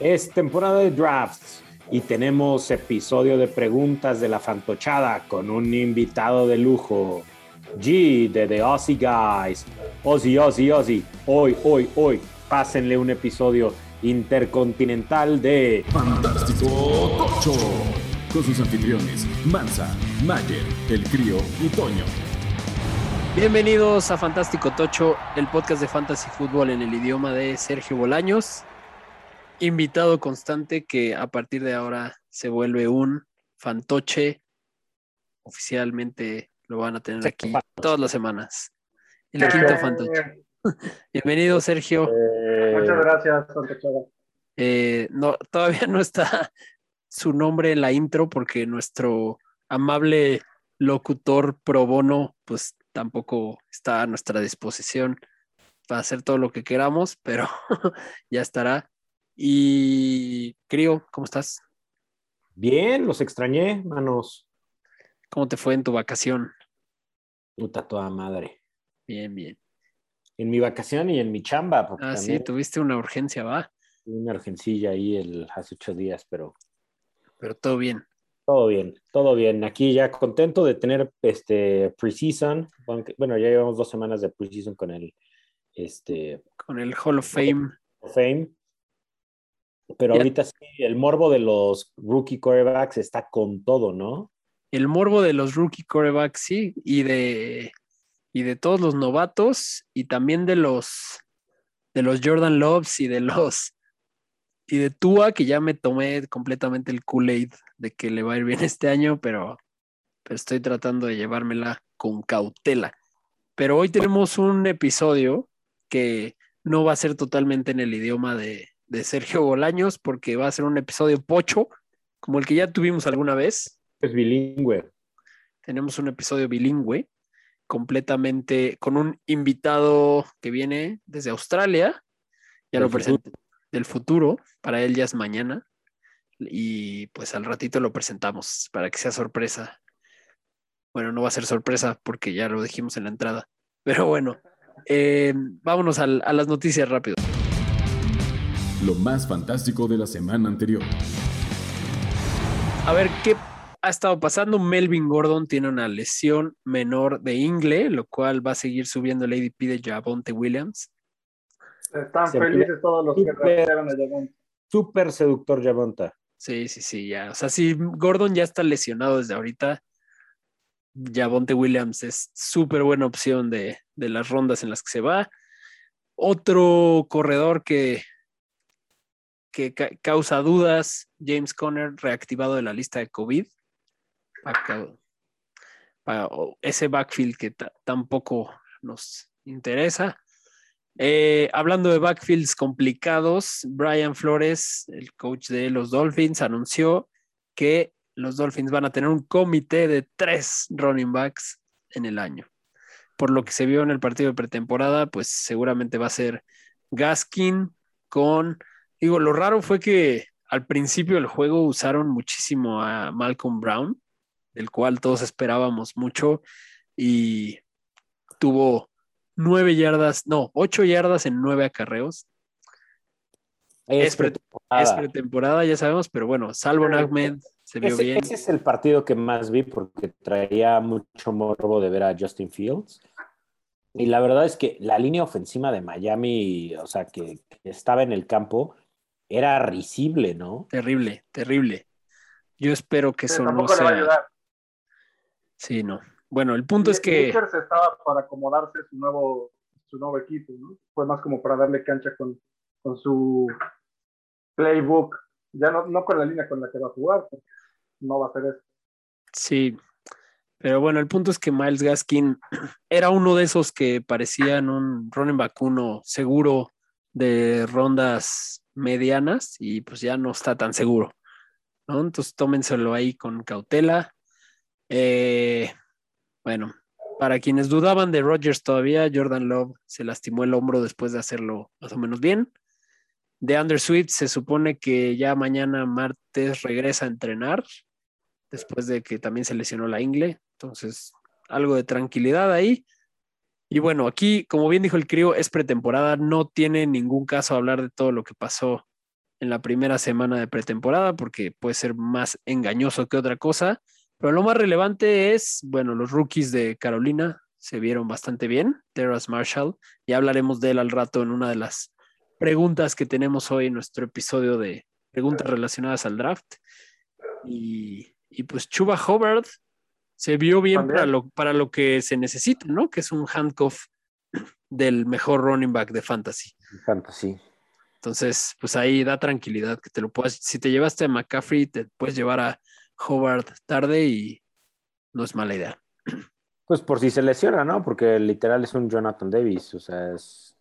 Es temporada de drafts y tenemos episodio de preguntas de la fantochada con un invitado de lujo. G de The Aussie Guys. Ozzy, Ozzy, Ozzy. Hoy, hoy, hoy. Pásenle un episodio intercontinental de Fantástico Tocho. Con sus anfitriones Mansa, Mayer, El Crío y Toño. Bienvenidos a Fantástico Tocho, el podcast de Fantasy Fútbol en el idioma de Sergio Bolaños. Invitado constante que a partir de ahora se vuelve un fantoche. Oficialmente lo van a tener aquí todas las semanas. El quinto fantoche. Bienvenido, Sergio. Muchas gracias. Eh, no, todavía no está su nombre en la intro porque nuestro amable locutor pro bono, pues tampoco está a nuestra disposición para hacer todo lo que queramos, pero ya estará. Y Crío, ¿cómo estás? Bien, los extrañé, manos. ¿Cómo te fue en tu vacación? Puta toda madre. Bien, bien. En mi vacación y en mi chamba. porque Ah, sí, tuviste una urgencia, va, Una urgencilla ahí el, hace ocho días, pero pero todo bien. todo bien, todo bien. Aquí ya contento de tener este preseason. Bueno, ya llevamos dos semanas de preseason con el este Con el Hall of Fame. Fame. Pero ahorita sí, el morbo de los rookie quarterbacks está con todo, ¿no? El morbo de los rookie quarterbacks, sí, y de, y de todos los novatos, y también de los de los Jordan Loves y de los y de Tua, que ya me tomé completamente el Kool-Aid de que le va a ir bien este año, pero, pero estoy tratando de llevármela con cautela. Pero hoy tenemos un episodio que no va a ser totalmente en el idioma de, de Sergio Bolaños, porque va a ser un episodio pocho, como el que ya tuvimos alguna vez. Es bilingüe. Tenemos un episodio bilingüe, completamente con un invitado que viene desde Australia. Ya Del lo presenté. Del futuro, para él ya es mañana. Y pues al ratito lo presentamos para que sea sorpresa. Bueno, no va a ser sorpresa porque ya lo dijimos en la entrada. Pero bueno, eh, vámonos al- a las noticias rápido. Lo más fantástico de la semana anterior. A ver, ¿qué ha estado pasando? Melvin Gordon tiene una lesión menor de ingle, lo cual va a seguir subiendo el ADP de Javonte Williams. Están Se felices todos los que Súper. reaccionaron a Javon. Súper seductor Javonta. Sí, sí, sí, ya. O sea, si Gordon ya está lesionado desde ahorita, Javonte Williams es súper buena opción de, de las rondas en las que se va. Otro corredor que, que ca- causa dudas, James Conner, reactivado de la lista de COVID. Pa- ca- pa- o ese backfield que ta- tampoco nos interesa. Eh, hablando de backfields complicados, Brian Flores, el coach de los Dolphins, anunció que los Dolphins van a tener un comité de tres running backs en el año. Por lo que se vio en el partido de pretemporada, pues seguramente va a ser Gaskin con... Digo, lo raro fue que al principio del juego usaron muchísimo a Malcolm Brown, del cual todos esperábamos mucho, y tuvo nueve yardas, no, ocho yardas en nueve acarreos. Es pre- pretemporada. Es pretemporada, ya sabemos, pero bueno, salvo Sí. Ahmed se vio Ese, bien. ese es el partido que más vi porque traía mucho morbo de ver a Justin Fields. Y la verdad es que la línea ofensiva de Miami, o sea, que, que estaba en el campo, era risible, ¿no? Terrible, terrible. Yo espero que eso no tampoco le va a sea. ayudar. Sí, no. Bueno, el punto es que Lakers estaba para acomodarse su nuevo, su nuevo equipo, ¿no? Fue más como para darle cancha con, con su playbook. Ya no, no con la línea con la que va a jugar, porque no va a hacer eso. sí. Pero bueno, el punto es que Miles Gaskin era uno de esos que parecían un running back uno seguro de rondas medianas y pues ya no está tan seguro. Entonces tómenselo ahí con cautela. Eh, bueno, para quienes dudaban de Rodgers todavía, Jordan Love se lastimó el hombro después de hacerlo más o menos bien. De Under Swift se supone que ya mañana martes regresa a entrenar después de que también se lesionó la ingle. Entonces, algo de tranquilidad ahí. Y bueno, aquí, como bien dijo el crío, es pretemporada, no tiene ningún caso hablar de todo lo que pasó en la primera semana de pretemporada porque puede ser más engañoso que otra cosa. Pero lo más relevante es, bueno, los rookies de Carolina se vieron bastante bien. Terrace Marshall, ya hablaremos de él al rato en una de las preguntas que tenemos hoy en nuestro episodio de preguntas relacionadas al draft. Y, y pues Chuba Hobart se vio bien para lo, para lo que se necesita, ¿no? Que es un handcuff del mejor running back de fantasy. Fantasy. Entonces, pues ahí da tranquilidad que te lo puedas. Si te llevaste a McCaffrey, te puedes llevar a Howard tarde y no es mala idea. Pues por si se lesiona, ¿no? Porque literal es un Jonathan Davis, o sea, es.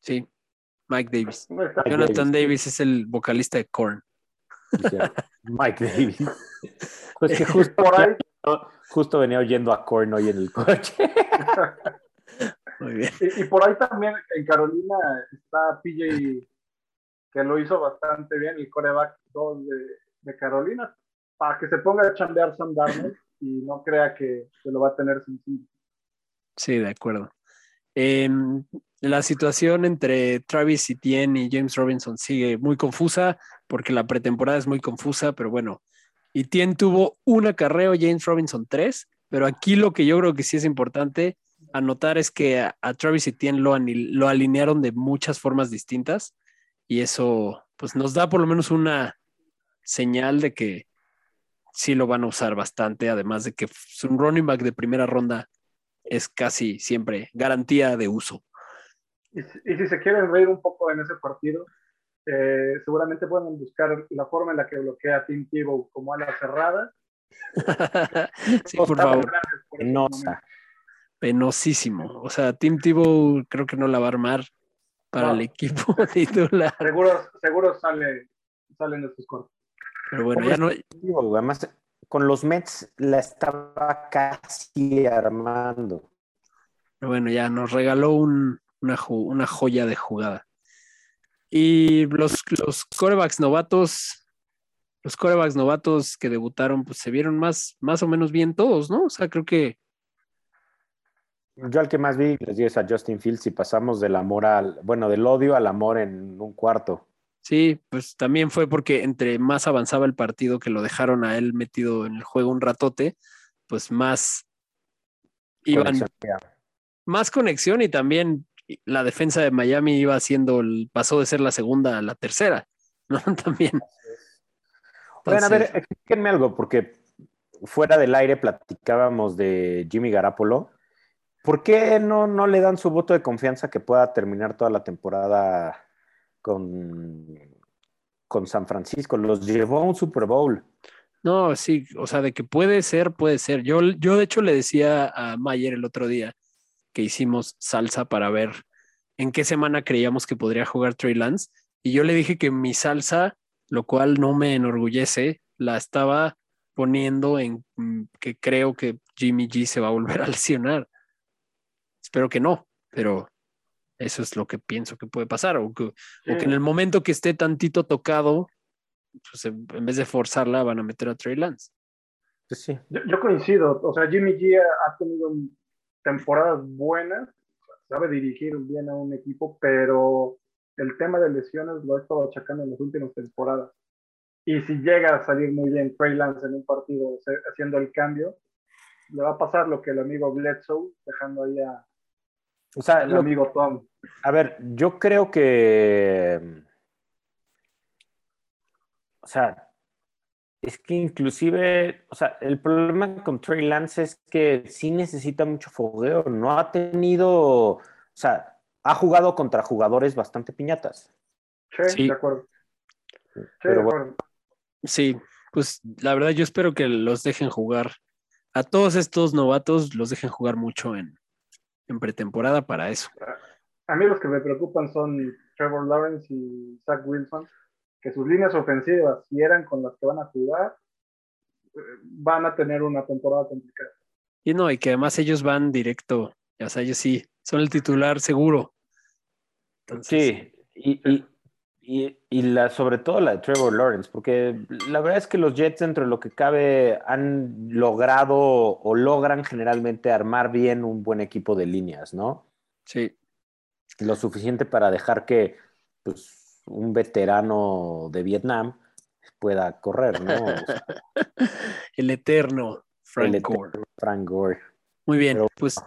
Sí, Mike Davis. Jonathan Davis. es el vocalista de Korn. Mike Davis. Pues que justo por ahí, justo venía oyendo a Korn hoy en el coche. Y, por ahí también en Carolina está PJ, que lo hizo bastante bien, el coreback 2 de, Carolina, para que se ponga a chambear Sam Darnold y no crea que, se lo va a tener sencillo. Sí, de acuerdo. Em, la situación entre Travis Etienne y James Robinson sigue muy confusa porque la pretemporada es muy confusa, pero bueno, Etienne tuvo un acarreo, James Robinson tres, pero aquí lo que yo creo que sí es importante anotar es que a, Travis Etienne lo, lo alinearon de muchas formas distintas y eso pues nos da por lo menos una señal de que sí lo van a usar bastante, además de que un running back de primera ronda es casi siempre garantía de uso. Y, si se quieren reír un poco en ese partido, eh, seguramente pueden buscar la forma en la que bloquea a Tim Tebow como a la cerrada. sí, por favor. Penosísimo. O sea, Tim Tebow creo que no la va a armar para el equipo titular. Seguro, seguro sale, salen estos cortos. Pero bueno, ya no. Además, con los Mets la estaba casi armando. Bueno, ya nos regaló una, una, joya de jugada. Y los, los corebacks novatos, los corebacks novatos que debutaron, pues se vieron más, más o menos bien todos, ¿no? O sea, creo que yo al que más vi, les digo, es a Justin Fields y pasamos del amor al, bueno, del odio al amor en un cuarto. Sí, pues también fue porque entre más avanzaba el partido que lo dejaron a él metido en el juego un ratote, pues más iban más conexión y también la defensa de Miami iba haciendo el pasó de ser la segunda a la tercera, ¿no? también. bueno, a ver, explíquenme algo, porque fuera del aire platicábamos de Jimmy Garapolo ¿Por qué no, no le dan su voto de confianza que pueda terminar toda la temporada con, con San Francisco? Los llevó a un Super Bowl. No, sí, o sea, de que puede ser, puede ser. Yo, yo de hecho le decía a Mayer el otro día que hicimos salsa para ver en qué semana creíamos que podría jugar Trey Lance. Y yo le dije que mi salsa, lo cual no me enorgullece, la estaba poniendo en mm, que creo que Jimmy G se va a volver a lesionar. Espero que no, pero eso es lo que pienso que puede pasar. O que, en el momento que esté tantito tocado, pues en, vez de forzarla, van a meter a Trey Lance. Pues sí. Yo, coincido. O sea, Jimmy G ha tenido temporadas buenas, sabe dirigir bien a un equipo, pero el tema de lesiones lo ha estado achacando en las últimas temporadas. Y si llega a salir muy bien Trey Lance en un partido haciendo el cambio, le va a pasar lo que el amigo Bledsoe, dejando ahí a, o sea, el amigo Tom. A ver, yo creo que. O sea, es que inclusive, o sea, el problema con Trey Lance es que sí necesita mucho fogueo. No ha tenido, o sea, ha jugado contra jugadores bastante piñatas. Sí, de acuerdo. Sí, Pero sí, pues la verdad yo espero que los dejen jugar. A todos estos novatos los dejen jugar mucho en, en pretemporada para eso. A mí los que me preocupan son Trevor Lawrence y Zach Wilson, que sus líneas ofensivas, si eran con las que van a jugar, eh, van a tener una temporada complicada. Y no, y que además ellos van directo, o sea, ellos sí, son el titular seguro. sí, y, y, y, la, sobre todo la de Trevor Lawrence, porque la verdad es que los Jets, dentro de lo que cabe, han logrado o logran generalmente armar bien un buen equipo de líneas, ¿no? Sí. Lo suficiente para dejar que pues, un veterano de Vietnam pueda correr, ¿no? el eterno Frank El Gore. eterno Frank Gore. Muy bien, Pero- pues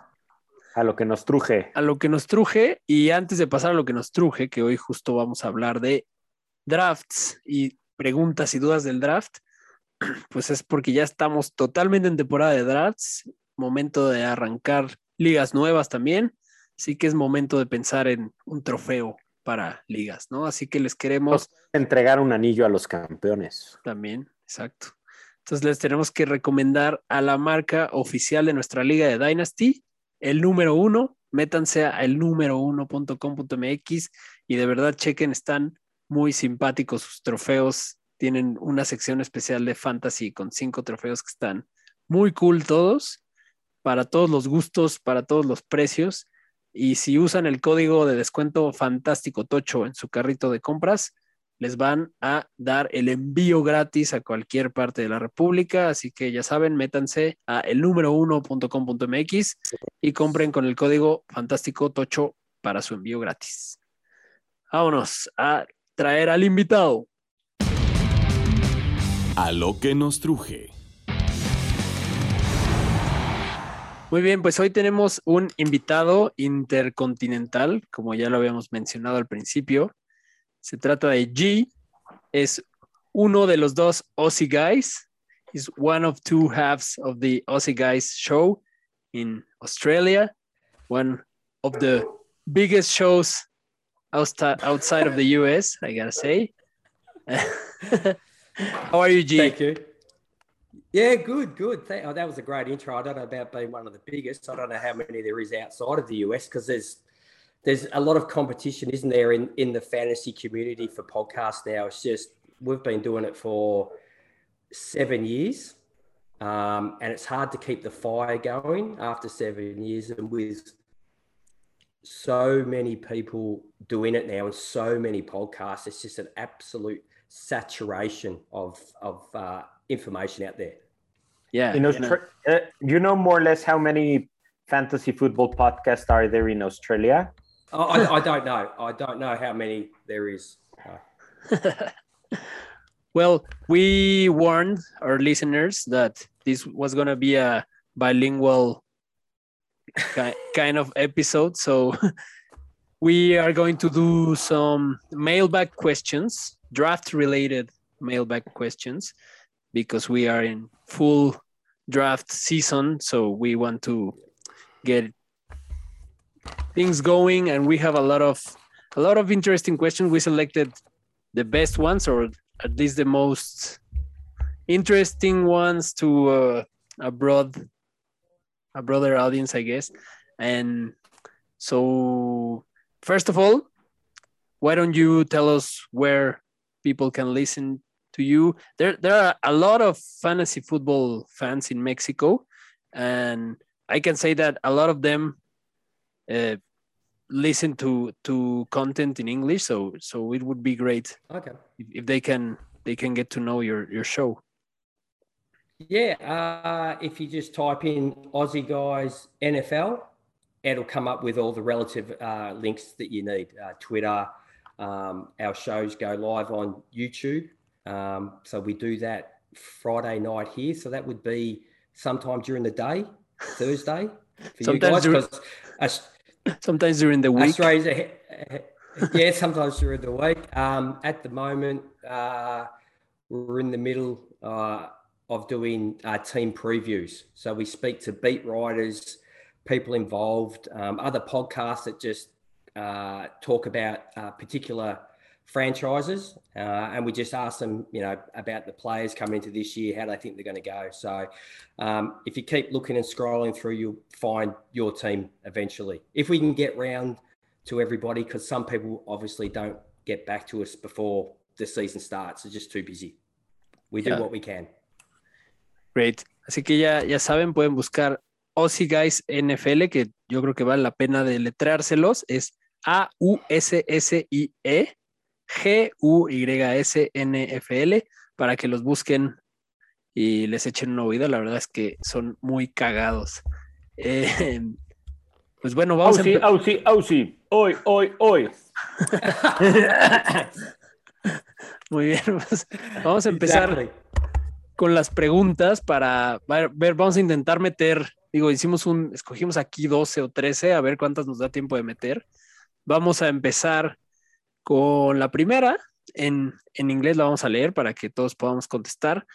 A lo que nos truje. a lo que nos truje y antes de pasar a lo que nos truje, que hoy justo vamos a hablar de drafts y preguntas y dudas del draft, pues es porque ya estamos totalmente en temporada de drafts, momento de arrancar ligas nuevas también, así que es momento de pensar en un trofeo para ligas, ¿no? Así que les queremos Entregar un anillo a los campeones. también, exacto. Entonces les tenemos que recomendar a la marca oficial de nuestra liga de Dynasty, el número uno, métanse a el número uno.com.mx y de verdad chequen, están muy simpáticos sus trofeos, tienen una sección especial de fantasy con cinco trofeos que están muy cool todos, para todos los gustos, para todos los precios. Y si usan el código de descuento fantástico tocho en su carrito de compras, les van a dar el envío gratis a cualquier parte de la República. Así que ya saben, métanse a el número uno.com.mx y compren con el código fantástico tocho para su envío gratis. Vámonos a traer al invitado. A lo que nos truje. Muy bien, pues hoy tenemos un invitado intercontinental, como ya lo habíamos mencionado al principio. Se trata de G, es uno de los dos Aussie Guys. is one of two halves of the Aussie Guys show in Australia, one of the biggest shows outside, of the US, I gotta say. How are you, G? Thank you. Yeah, good, good. Thank, oh, that was a great intro. I don't know about being one of the biggest. I don't know how many there is outside of the US because there's there's a lot of competition, isn't there, in in the fantasy community for podcasts now. It's just we've been doing it for seven years, um, and it's hard to keep the fire going after seven years, and with so many people doing it now and so many podcasts, it's just an absolute saturation of of uh, information out there. Yeah. In yeah. Uh, you know more or less how many fantasy football podcasts are there in Australia? I, I, don't know. I don't know how many there is. Well, we warned our listeners that this was going to be a bilingual kind of episode. So we are going to do some mailbag questions, draft related mailbag questions, because we are in full draft season. So we want to get things going and we have a lot of a lot of interesting questions. We selected the best ones or at least the most interesting ones to uh, a broad a broader audience i guess. And so first of all why don't you tell us where people can listen to you? There there are a lot of fantasy football fans in mexico and i can say that a lot of them uh, listen to to content in english so so it would be great okay. if, if they can they can get to know your your show Yeah. Uh, if you just type in Aussie Guys NFL, it'll come up with all the relative uh, links that you need. Uh, Twitter. Um, our shows go live on YouTube. Um, so we do that Friday night here. So that would be sometime during the day, Thursday for you guys. 'cause Aus- sometimes during the week yeah, sometimes during the week. Um, at the moment, uh, we're in the middle uh, of doing uh, team previews. So we speak to beat writers, people involved, um, other podcasts that just uh, talk about uh, particular franchises, uh, and we just ask them, you know, about the players coming into this year, how they think they're going to go. So, um, if you keep looking and scrolling through, you'll find your team eventually. If we can get round to everybody, because some people obviously don't get back to us before the season starts, they're just too busy. We do Yeah. what we can. Great. Así que ya, ya saben, pueden buscar Aussie Guys NFL, que yo creo que vale la pena deletreárselos. Es A-U-S-S-I-E G-U-Y-S-N-F-L para que los busquen y les echen un oído. La verdad es que son muy cagados. Eh, Pues bueno, vamos sí, a oh, sí. Hoy, hoy, hoy. Muy bien, pues, vamos a empezar con las preguntas para ver, ver, vamos a intentar meter, digo, hicimos un, escogimos aquí 12 o 13, a ver cuántas nos da tiempo de meter. Vamos a empezar con la primera, en, en inglés la vamos a leer para que todos podamos contestar.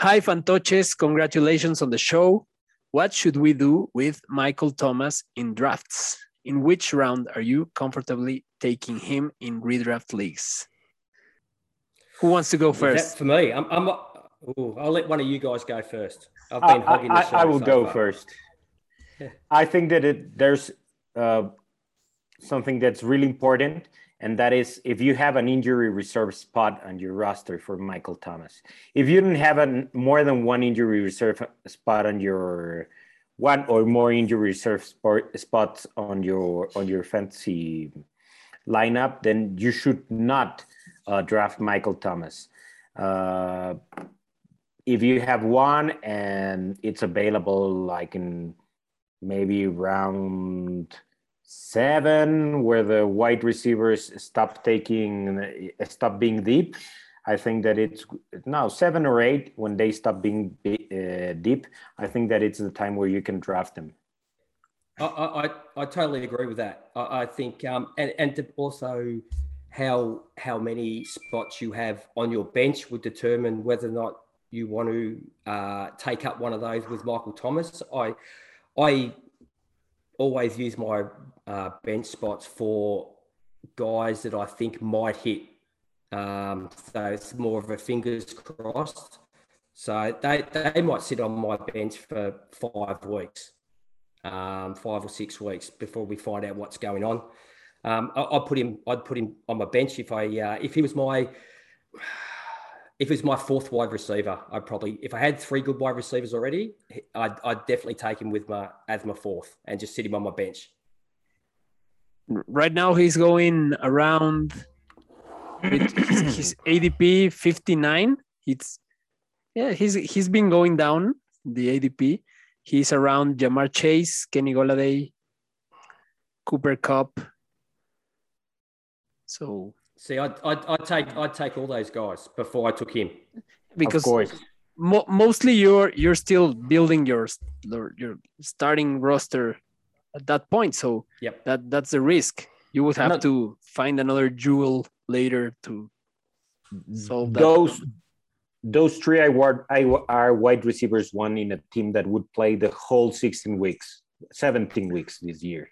Hi, fantoches, congratulations on the show. What should we do with Michael Thomas in drafts? In which round are you comfortably taking him in redraft leagues? Who wants to go Is that first? for me. I'm, I'm ooh, I'll let one of you guys go first. I've I, been hogging the I- show. I will so go far. first. Yeah. I think that it, there's uh, something that's really important, and that is if you have an injury reserve spot on your roster for Michael Thomas. If you don't have a, more than one injury reserve spot on your one or more injury reserve sport, spots on your on your fantasy lineup, then you should not uh, draft Michael Thomas. Uh, if you have one and it's available like in maybe round seven where the wide receivers stop taking stop being deep i think that it's now seven or eight when they stop being uh, deep i think that it's the time where you can draft them I, I, I- totally agree with that. I, I think, um, and, and also how how many spots you have on your bench would determine whether or not you want to uh, take up one of those with Michael Thomas. I I always use my uh, bench spots for guys that I think might hit. Um, so it's more of a fingers crossed. So they, they might sit on my bench for five weeks um, five or six weeks before we find out what's going on. Um, I, I'd put him. I'd put him on my bench if I uh, if he was my if he was my fourth wide receiver. I'd probably if I had three good wide receivers already, I'd, I'd definitely take him with my as my fourth and just sit him on my bench. Right now, he's going around with his, his ADP 59. It's yeah, he's he's been going down the ADP. He's around Ja'Marr Chase, Kenny Golladay, Cooper Kupp. So See, I'd, I'd, I'd take I'd take all those guys before I took him. because of course mo- mostly you're you're still building your your your starting roster at that point so Yep. that that's the risk you would have Not- to find another jewel later to mm-hmm. solve that those those three I were, I are wide receivers one in a team that would play the whole 16 weeks 17 weeks this year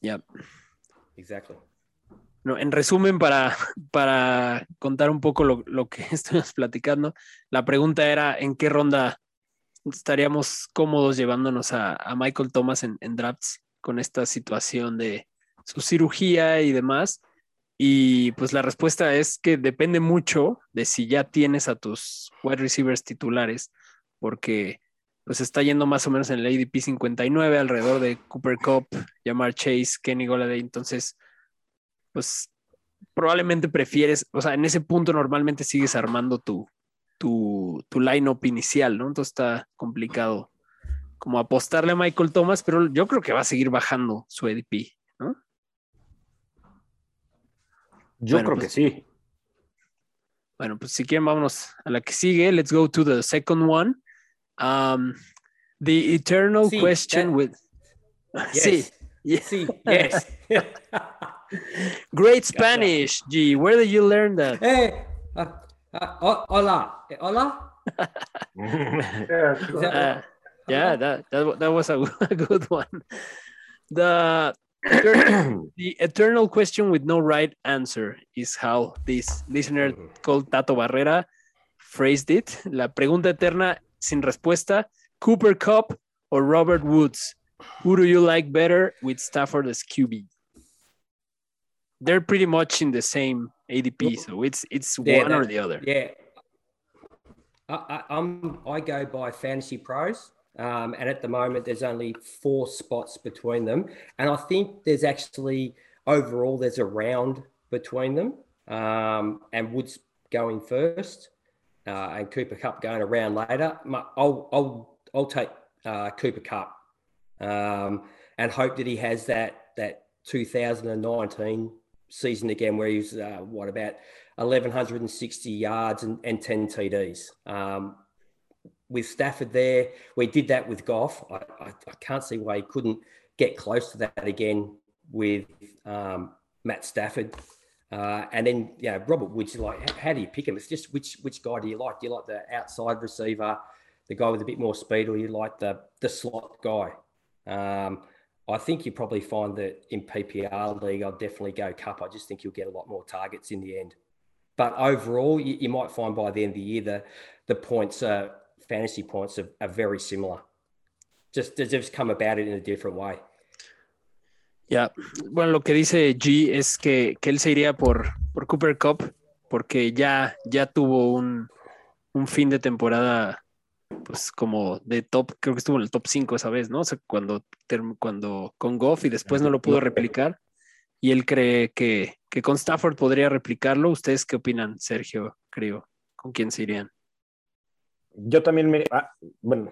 Yep. Exactly. No, en resumen, para, para contar un poco lo, lo que estuvimos platicando, la pregunta era en qué ronda estaríamos cómodos llevándonos a, Michael Thomas en, en drafts con esta situación de su cirugía y demás. Y pues la respuesta es que depende mucho de si ya tienes a tus wide receivers titulares, porque pues está yendo más o menos en el ADP 59, alrededor de Cooper Cup, Jamar Chase, Kenny Golladay. Entonces, pues probablemente prefieres, o sea, en ese punto normalmente sigues armando tu, tu, tu line-up inicial, ¿no? Entonces está complicado como apostarle a Michael Thomas, pero yo creo que va a seguir bajando su ADP, ¿no? yo Bueno, creo pues- que sí Bueno, pues si quieren, vámonos a la que sigue. Let's go to the second one. Um, the eternal Sí, question that- with. Yes. Sí. See, yes. Great Spanish, G. Where did you learn that? hey, uh, uh, hola, hola. Yeah, that- Uh, yeah, that, that that was a, a good one. The the eternal question with no right answer is how this listener called Tato Barrera phrased it. La pregunta eterna sin respuesta: Cooper Kupp or Robert Woods? Who do you like better with Stafford as QB? They're pretty much in the same ADP, so it's it's Yeah, one or the other. Yeah. I, I, I'm, I go by Fantasy Pros, um, and at the moment there's only four spots between them, and I think there's actually overall there's a round between them, um, and Woods going first, uh, and Cooper Kupp going around later. My- I'll I'll I'll take uh, Cooper Kupp. Um, and hope that he has that that 2019 season again, where he's uh, what about 1160 yards and, and 10 TDs. Um, with Stafford there, we did that with Goff. I, I, I, can't see why he couldn't get close to that again with um, Matt Stafford. Uh, and then, yeah, Robert Woods, like, how do you pick him? It's just which which guy do you like? Do you like the outside receiver, the guy with a bit more speed, or you like the the slot guy? Um, I think you probably find that in PPR league, I'll definitely go Kupp. I just think you'll get a lot more targets in the end. But overall, you, you might find by the end of the year the the points, uh, fantasy points, are, are very similar. Just they just come about it in a different way. Ya, bueno, lo que dice G es que, que él se iría por, por Cooper Kupp porque ya, ya tuvo un, un, fin de temporada, pues como de top, creo que estuvo en el top 5 esa vez, ¿no? O sea, cuando, cuando con Goff y después no lo pudo replicar. Y él cree que, que con Stafford podría replicarlo. ¿Ustedes qué opinan, Sergio, creo? ¿Con quién se irían? Yo también me, ah, bueno,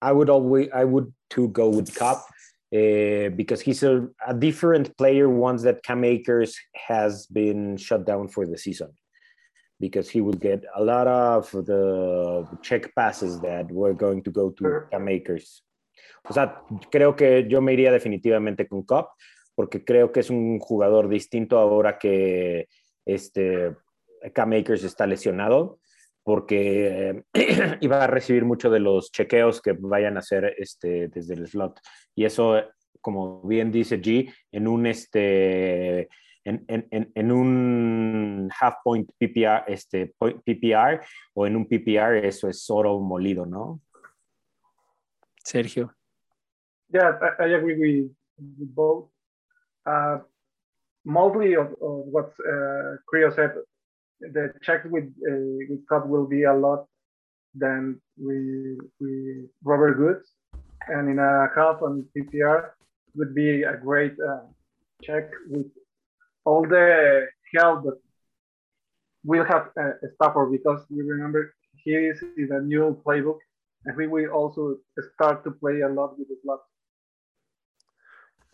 I would always, I would to go with Cup. Uh, because he's a, a, different player once that Cam Akers has been shut down for the season. Because he will get a lot of the check passes that were going to go to Cam Akers. O sea, creo que yo me iría definitivamente con Cup, porque creo que es un jugador distinto ahora que este Cam Akers está lesionado, porque iba a recibir mucho de los chequeos que vayan a hacer este, desde el slot. Y eso, como bien dice G, en un, este, en, en, en un half point PPR, este, PPR o en un PPR, eso es oro molido, ¿no? Sergio. Yeah, I, I agree with, with both. Uh, mostly of, of what uh, Crío said, the check with uh, with Kupp will be a lot than with, with Robert Goods, and in a half on PPR would be a great uh, check with all the help that we'll have uh, Stafford because you remember he is in a new playbook and we will also start to play a lot with the slot.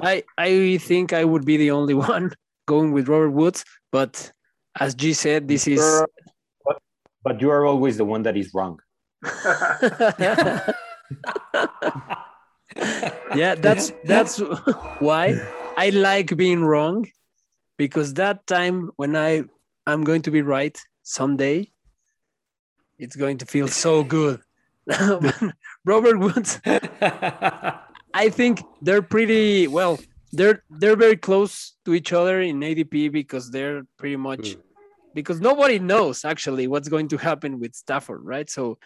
I I think I would be the only one going with Robert Woods, but as G said, this is. But, but you are always the one that is wrong. yeah, that's that's why I like being wrong, because that time when I I'm going to be right someday, it's going to feel so good. Robert Woods, I think they're pretty well. They're they're very close to each other in ADP because they're pretty much mm. because nobody knows actually what's going to happen with Stafford, right? So,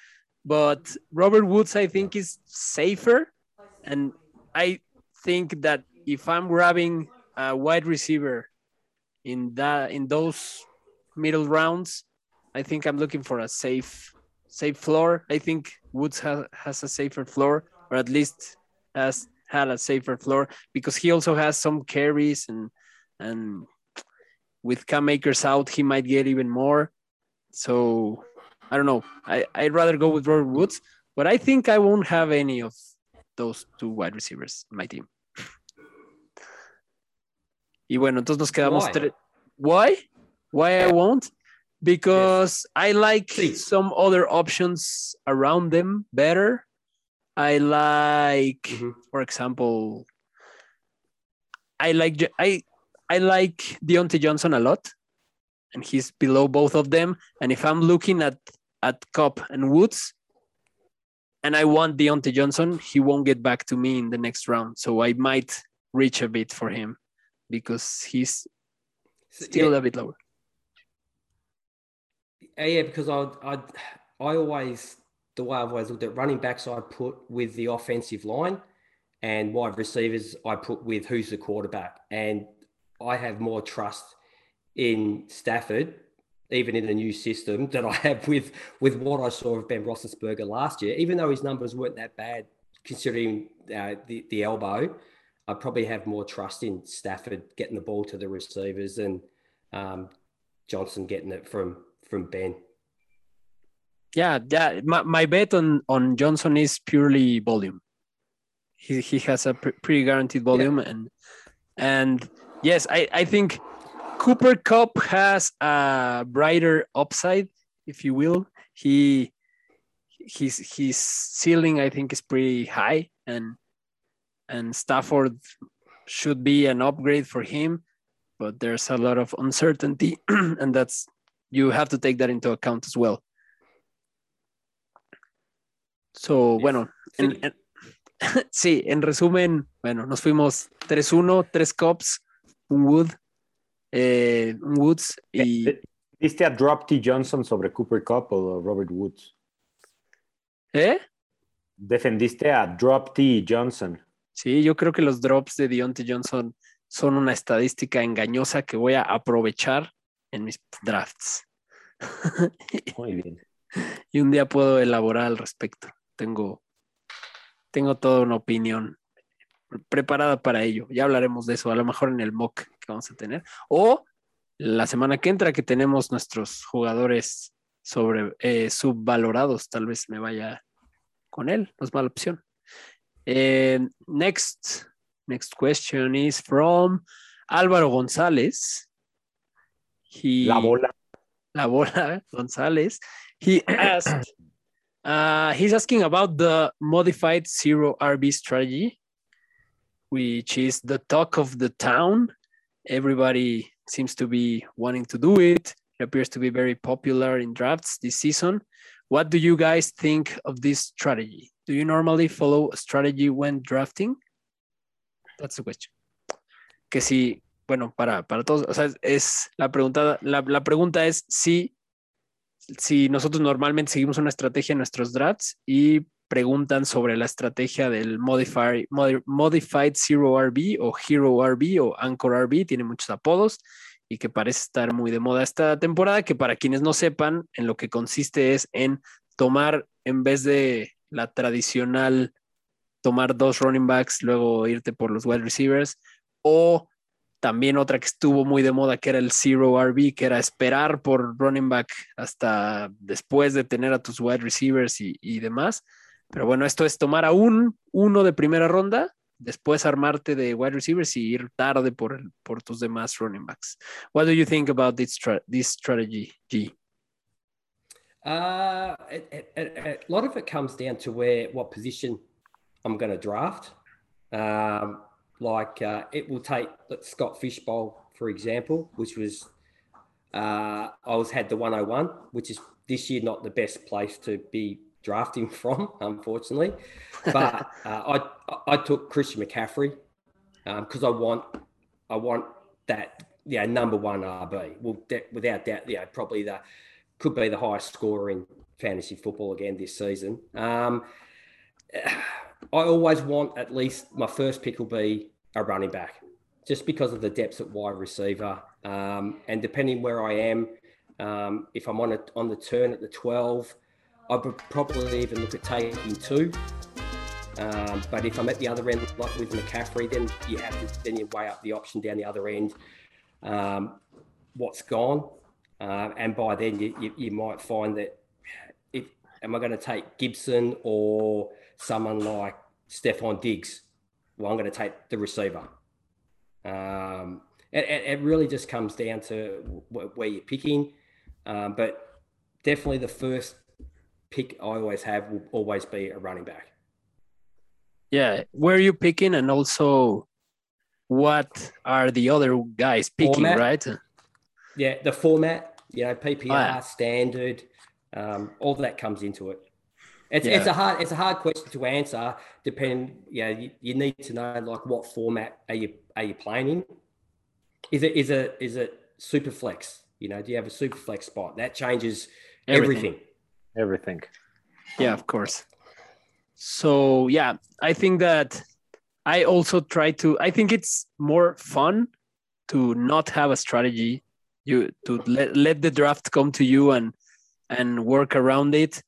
but Robert Woods, I think, is safer, and I think that if I'm grabbing a wide receiver in that in those middle rounds, I think I'm looking for a safe safe floor. I think Woods has, has a safer floor, or at least has had a safer floor because he also has some carries and and with Cam Akers out, he might get even more. So I don't know. I, I'd rather go with Robert Woods, but I think I won't have any of those two wide receivers in my team. Y bueno, entonces nos quedamos tres. Why? Why I won't? Because yes. I like some other options around them better. I like, mm-hmm. for example, I like I I like Diontae Johnson a lot, and he's below both of them. And if I'm looking at at Kupp and Woods, and I want Diontae Johnson, he won't get back to me in the next round. So I might reach a bit for him because he's still yeah. a bit lower. Yeah, because I I I always the way I've always looked at running backs, I put with the offensive line, and wide receivers, I put with who's the quarterback. And I have more trust in Stafford, even in the new system, than I have with with what I saw of Ben Roethlisberger last year. Even though his numbers weren't that bad, considering uh, the the elbow, I probably have more trust in Stafford getting the ball to the receivers and um, Johnson getting it from from Ben. Yeah, yeah. My, my bet on on Johnson is purely volume. he he has a pre- pretty guaranteed volume and and yes, I I think Cooper Kupp has a brighter upside, if you will. He his his ceiling I think is pretty high and and Stafford should be an upgrade for him, but there's a lot of uncertainty and that's you have to take that into account as well. So, bueno, en, en, sí, en resumen, bueno, nos fuimos 3-1, 3 Cops, un Wood, eh, un Woods y... ¿Viste a Drop T. Johnson sobre Cooper Kupp o Robert Woods? ¿Eh? Defendiste a Drop T. Johnson. Sí, yo creo que los drops de Deontay Johnson son una estadística engañosa que voy a aprovechar en mis drafts. Muy bien. y un día puedo elaborar al respecto. Tengo, tengo toda una opinión preparada para ello. Ya hablaremos de eso, a lo mejor en el mock que vamos a tener. O la semana que entra que tenemos nuestros jugadores sobre eh, subvalorados, tal vez me vaya con él, no es mala opción. Eh, next, next question is from Álvaro González. He, La bola. La bola González. He asked, uh, he's asking about the modified zero RB strategy, which is the talk of the town. Everybody seems to be wanting to do it. It appears to be very popular in drafts this season. What do you guys think of this strategy? Do you normally follow a strategy when drafting? That's the question. Que si, bueno, para, para todos, o sea, es la pregunta, la, la pregunta es si, si nosotros normalmente seguimos una estrategia en nuestros drafts y preguntan sobre la estrategia del modified, modified Zero RB o Hero RB o Anchor RB, tiene muchos apodos y que parece estar muy de moda esta temporada, que para quienes no sepan, en lo que consiste es en tomar, en vez de la tradicional, tomar dos running backs, luego irte por los wide receivers, o también otra que estuvo muy de moda, que era el Zero RB, que era esperar por running back hasta después de tener a tus wide receivers y, y demás. Pero bueno, esto es tomar a un uno de primera ronda, después armarte de wide receivers y ir tarde por, por tus demás running backs. What do you think about this, this strategy, G? Uh, it, it, it, a lot of it comes down to where what position I'm going to draft. Um, like uh, it will take Scott Fish Bowl, for example, which was uh, I was had the 101, which is this year not the best place to be drafting from, unfortunately. But uh, I I took Christian McCaffrey because um, I want I want that yeah number one RB. Well, that, without doubt, yeah, probably the could be the highest scorer in fantasy football again this season. Um, I always want at least my first pick will be a running back, just because of the depth at wide receiver, um, and depending where I am, um, if I'm on a, on the turn at the twelve. I would probably even look at taking two. Um, but if I'm at the other end, like with McCaffrey, then you have to then you weigh up the option down the other end. Um, what's gone, uh, and by then you, you, you, might find that if am I going to take Gibson or someone like Stefon Diggs? Well, I'm going to take the receiver. Um, it, it, really just comes down to where you're picking, um, but definitely the first pick I always have will always be a running back. Yeah, where are you picking, and also what are the other guys picking, format. right? Yeah, the format, you know, PPR, oh, yeah. standard, um, all that comes into it. It's, yeah. it's a hard it's a hard question to answer. Depend, yeah, you, you, need to know like what format are you are you playing in? Is it is it is it super flex? You know, do you have a super flex spot that changes everything. everything everything. Yeah, of course. So yeah, I think that I also try to. I think it's more fun to not have a strategy. You to let let the draft come to you and and work around it.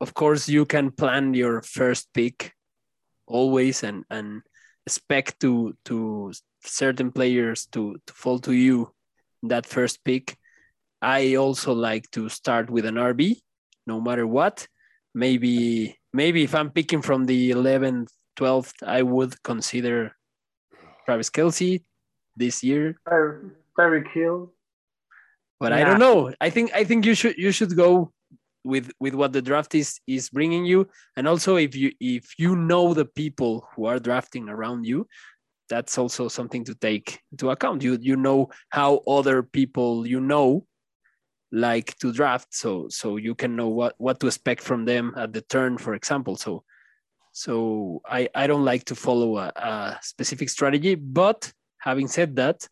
Of course, you can plan your first pick always and and expect to to certain players to to fall to you that first pick. I also like to start with an RB no matter what. Maybe maybe if I'm picking from the 11th, 12th, I would consider Travis Kelce this year. Tyreek Hill. But I don't know. I think I think you should you should go with with what the draft is is bringing you, and also if you if you know the people who are drafting around you, that's also something to take into account. You you know how other people you know like to draft, so so you can know what what to expect from them at the turn, for example. So so I I don't like to follow a, a specific strategy, but having said that,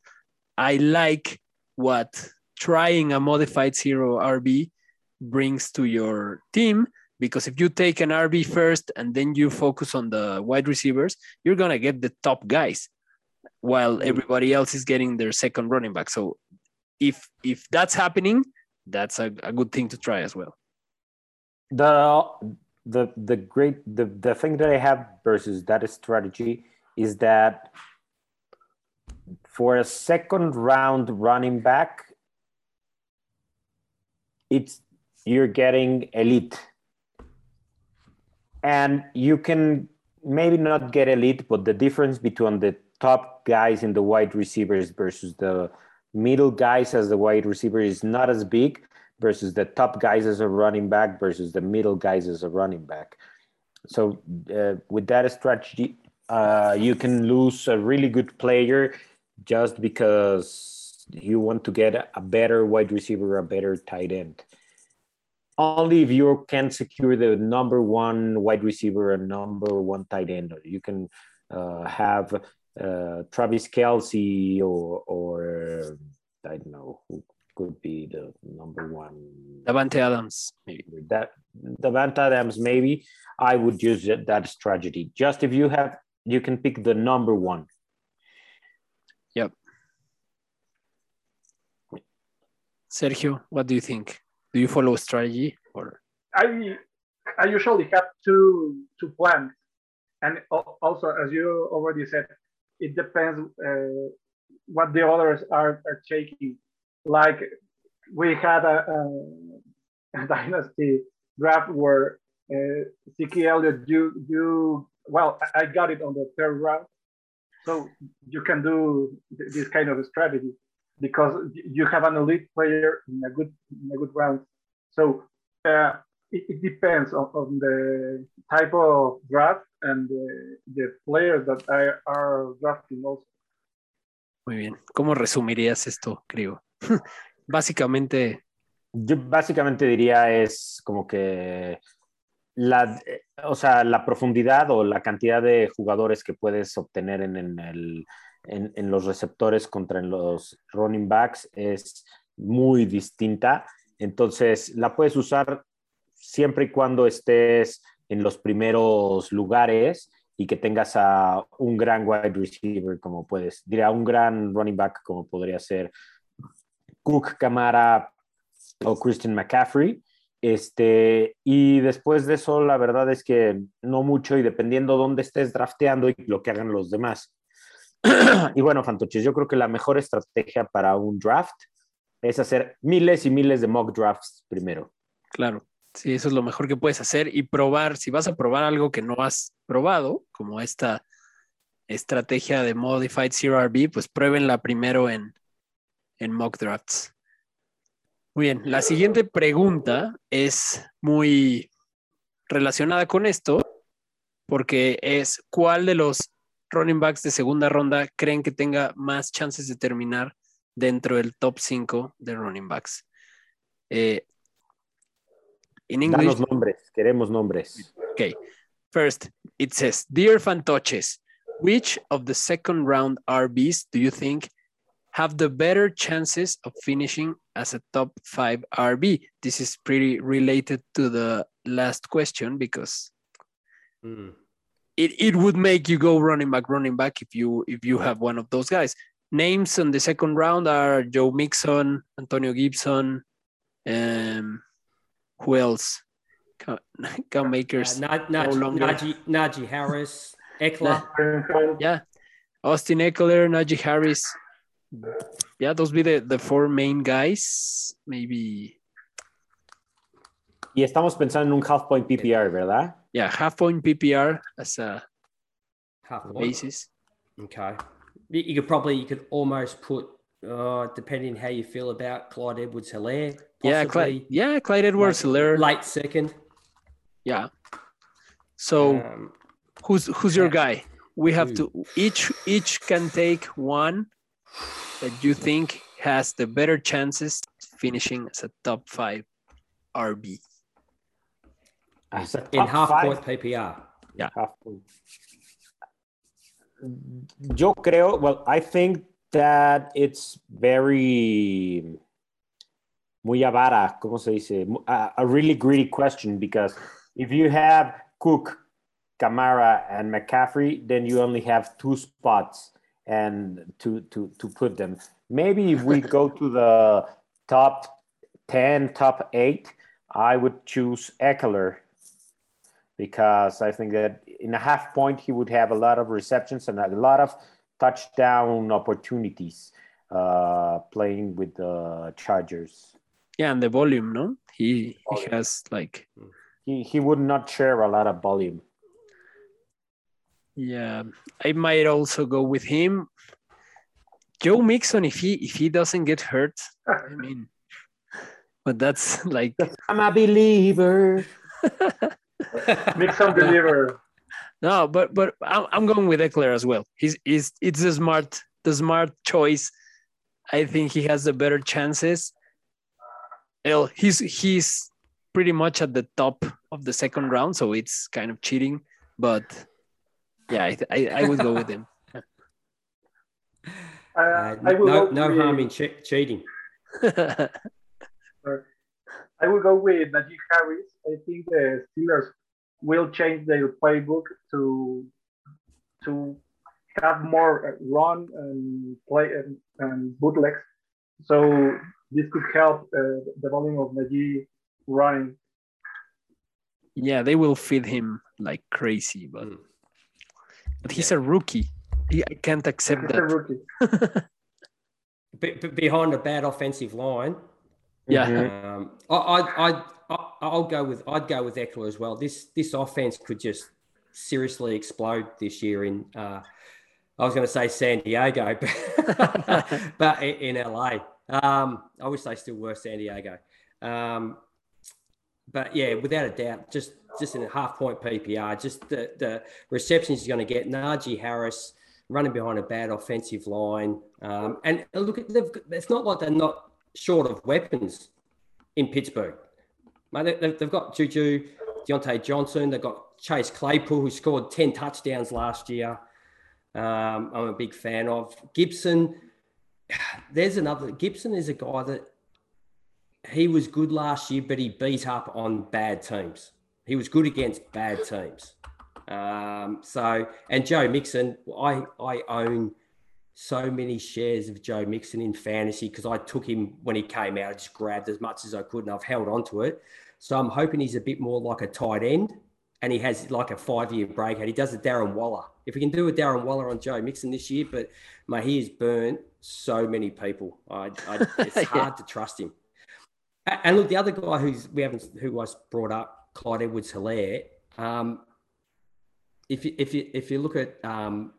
I like what trying a modified zero RB brings to your team because if you take an RB first and then you focus on the wide receivers, you're going to get the top guys while mm-hmm. everybody else is getting their second running back. So if if that's happening, that's a, a good thing to try as well. The the the great the, the thing that I have versus that strategy is that for a second round running back, it's you're getting elite. And you can maybe not get elite but the difference between the top guys in the wide receivers versus the middle guys as the wide receiver is not as big versus the top guys as a running back versus the middle guys as a running back. So uh, with that strategy uh, you can lose a really good player just because you want to get a better wide receiver a better tight end only if you can secure the number one wide receiver and number one tight end. You can uh, have uh, Travis Kelce or, or I don't know who could be the number one. Davante Adams, maybe. That Davante Adams, maybe. I would use that strategy. Just if you have, you can pick the number one. Yep. Sergio, what do you think? do you follow strategy or? I i usually have two two plans. And also as you already said it depends uh, what the others are, are taking. Like we had a, a, dynasty draft where uh, Zeke Elliott, you you well, I got it on the third round, so you can do this kind of strategy because you have an elite player in a good in a good round. So uh, it, it, depends on, on, the type of draft and the, the players that I are drafting also. Muy bien. ¿Cómo resumirías esto, creo? básicamente. Yo básicamente diría es como que la, o sea, la profundidad o la cantidad de jugadores que puedes obtener en, en el, en, los receptores contra en los running backs es muy distinta. Entonces, la puedes usar siempre y cuando estés en los primeros lugares y que tengas a un gran wide receiver como puedes, diría un gran running back como podría ser Cook Camara o Christian McCaffrey. Este, y después de eso, la verdad es que no mucho y dependiendo dónde estés drafteando y lo que hagan los demás. y bueno, Fantoches, yo creo que la mejor estrategia para un draft es hacer miles y miles de mock drafts primero. Claro, sí, eso es lo mejor que puedes hacer y probar, si vas a probar algo que no has probado, como esta estrategia de Modified CRB, pues pruébenla primero en, en mock drafts. Muy bien, la siguiente pregunta es muy relacionada con esto, porque es ¿cuál de los running backs de segunda ronda creen que tenga más chances de terminar dentro del top 5 de running backs? Eh, in English, Danos nombres, queremos nombres. Okay. First, it says, Dear Fantoches, which of the second round RBs do you think have the better chances of finishing as a top five RB? This is pretty related to the last question because mm. It, it would make you go running back, running back if you if you have one of those guys. Names on the second round are Joe Mixon, Antonio Gibson, um, who else? Cam Akers. Uh, Naj- no Najee, Najee Harris, Ekeler. yeah. Austin Ekeler, Najee Harris. Yeah, those be the, the four main guys. Maybe. Y estamos pensando en un half point PPR, ¿verdad? Yeah, half point PPR as a half point. basis. Okay. You, you could probably you could almost put uh, depending how you feel about Clyde Edwards Helaire. Yeah, Clyde, yeah, Clyde Edwards Helaire. Late second. Yeah. So Um, who's who's your guy? We have to each each can take one that you think has the better chances finishing as a top five RB. As a in half five, point PPR. Yeah. half point. Yo creo, well, I think that it's very muy avara, ¿cómo se dice? A, a really greedy question because if you have Cook, Kamara, and McCaffrey, then you only have two spots and to to to put them. Maybe if we go to the top 10, top 8, I would choose Ekeler because I think that in a half point he would have a lot of receptions and a lot of touchdown opportunities uh, playing with the Chargers. Yeah, and the volume, no? He he has like He, he would not share a lot of volume. yeah. I might also go with him. Joe Mixon, if he if he doesn't get hurt, I mean, but that's like I'm a believer. Mixon believer. No, but but I'm, I'm going with Ekeler as well. He's, he's it's a smart the smart choice. I think he has the better chances. Hell, he's he's pretty much at the top of the second round, so it's kind of cheating. But yeah, I I, I would go with him. Uh, Uh, I will no go no with, harm in che- cheating. I will go with Najee Harris. I think the Steelers will change their playbook to to have more run and play and, and bootlegs. So this could help uh, the volume of Najee running. yeah, they will feed him like crazy, but Mm. but he's a rookie. He, I can't accept He's a rookie. Be- be- behind a bad offensive line, Yeah, Um, I, I, I, I, I'll go with I'd go with Ekeler as well. This this offense could just seriously explode this year in. Uh, I was going to say San Diego, but, but in, LA. Um, I wish they still were San Diego. Um, but yeah, without a doubt, just just in a half point PPR, just the, the receptions he's going to get. Najee Harris running behind a bad offensive line, um, and look, it's not like they're not short of weapons in Pittsburgh. Mate, they- they've, they've got Juju, Diontae Johnson. They've got Chase Claypool, who scored 10 touchdowns last year. Um, I'm a big fan of. Gibson, there's another. Gibson is a guy that he was good last year, but he beat up on bad teams. He was good against bad teams. Um, so, and Joe Mixon, I, I own so many shares of Joe Mixon in fantasy because I took him when he came out. I just grabbed as much as I could and I've held on to it. So I'm hoping he's a bit more like a tight end and he has like a five year breakout. He does a Darren Waller. If we can do a Darren Waller on Joe Mixon this year, but my he has burnt so many people. I, I, it's Yeah. hard to trust him. And look, the other guy who's we haven't who was brought up, Clyde Edwards Helaire. Um, if you, if you if you look at um,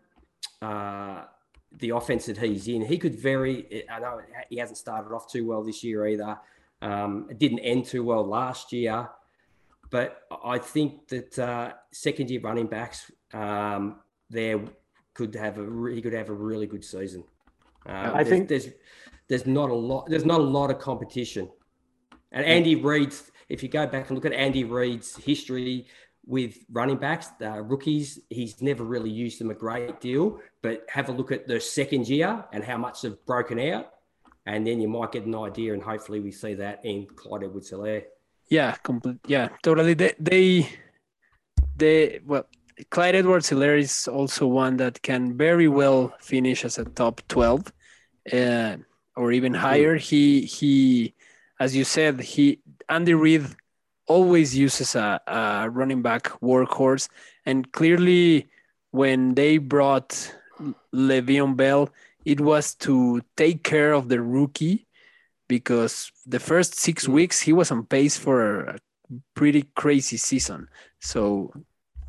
uh, the offense that he's in, he could very. I know he hasn't started off too well this year either. Um, it didn't end too well last year, but I think that uh, second year running backs um, there could have a re- he could have a really good season. Uh, I there's- think- there's there's not a lot there's not a lot of competition, and Andy Reid's if you go back and look at Andy Reid's history with running backs, uh, rookies, he's never really used them a great deal. But have a look at the second year and how much they've broken out, and then you might get an idea. And hopefully, we see that in Clyde Edwards Helaire. Yeah, complete. Yeah, totally. They, they, they, well, Clyde Edwards Helaire is also one that can very well finish as a top 12 uh, or even higher. He, he, as you said, he, Andy Reid always uses a, a running back workhorse. And clearly, when they brought Le'Veon Bell, it was to take care of the rookie because the first six weeks he was on pace for a pretty crazy season. So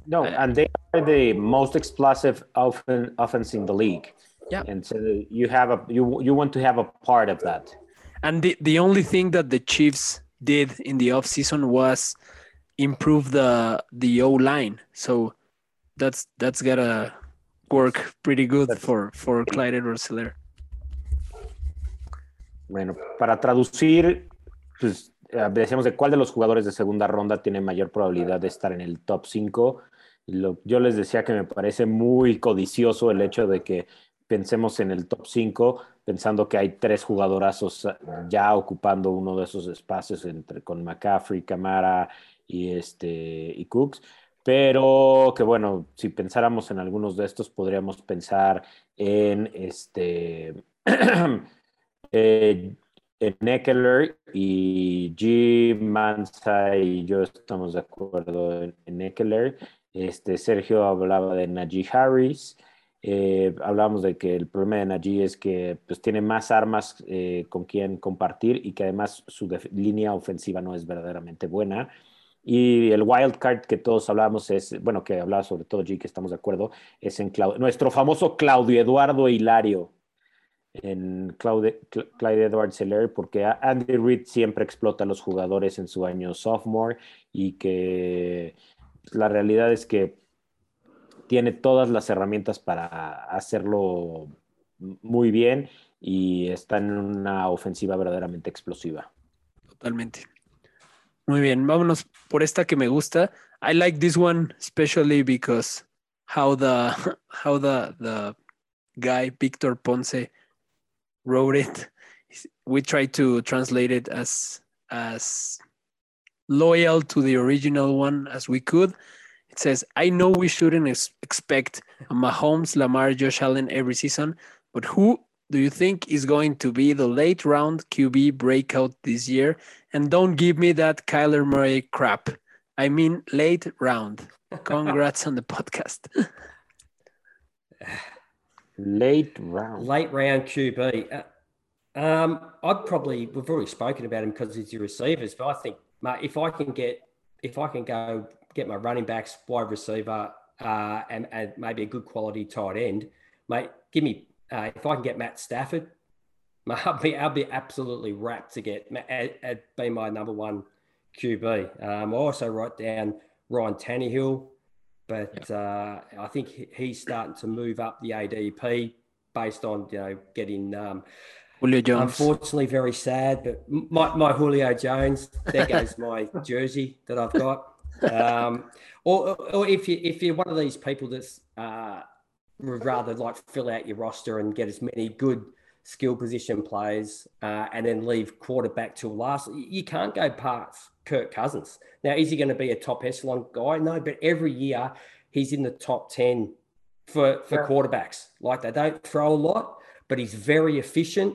No, Uh, and they are the most explosive offen- offense in the league. Yeah. And so you have a you you want to have a part of that. And the, the only thing that the Chiefs did in the offseason was improve the the O line. So that's that's gotta work pretty good for for Clyde edwards helaire Bueno, para traducir, pues eh, decíamos de cuál de los jugadores de segunda ronda tiene mayor probabilidad de estar en el top 5. yo les decía que me parece muy codicioso el hecho de que pensemos en el top 5, pensando que hay tres jugadorazos eh, ya ocupando uno de esos espacios entre, con McCaffrey, Camara y, este, y Cooks. Pero que bueno, si pensáramos en algunos de estos, podríamos pensar en este eh, en Eckler y G. Mansa y yo estamos de acuerdo en, en Eckler. Este, Sergio hablaba de Najee Harris. Eh, hablábamos de que el problema de Najee es que pues, tiene más armas eh, con quien compartir y que además su línea ofensiva no es verdaderamente buena. Y el wild card que todos hablábamos es, bueno, que hablaba sobre todo G, que estamos de acuerdo, es en nuestro famoso Claudio Eduardo Hilario en Claude, Clyde Edwards Helaire porque Andy Reid siempre explota a los jugadores en su año sophomore y que la realidad es que tiene todas las herramientas para hacerlo muy bien y está en una ofensiva verdaderamente explosiva. Totalmente. Muy bien, vámonos por esta que me gusta. I like this one especially because how the how the the guy Victor Ponce wrote it. We tried to translate it as as loyal to the original one as we could. It says, "I know we shouldn't ex- expect a Mahomes, Lamar, Josh Allen every season, but who do you think is going to be the late round QB breakout this year? And don't give me that Kyler Murray crap. I mean, late round. Congrats on the podcast." Late round. Late round QB. Uh, um, I'd probably we've already spoken about him because he's your receivers, but I think mate, if I can get if I can go get my running backs, wide receiver, uh, and, and maybe a good quality tight end, mate, give me uh, if I can get Matt Stafford, mate, I'll be I'll be absolutely wrapped to get at, at be my number one QB. Um, I also write down Ryan Tannehill, but uh, I think he's starting to move up the ADP based on you know getting. Um, Julio Jones. Unfortunately, very sad, but my, my Julio Jones, there goes my jersey that I've got. Um, or, or if you if you're one of these people that's uh, would rather like fill out your roster and get as many good skill position players uh, and then leave quarterback till last, you can't go past Kirk Cousins. Now, is he going to be a top echelon guy? No, but every year he's in the top ten for for Yeah. quarterbacks. Like they don't throw a lot, but he's very efficient.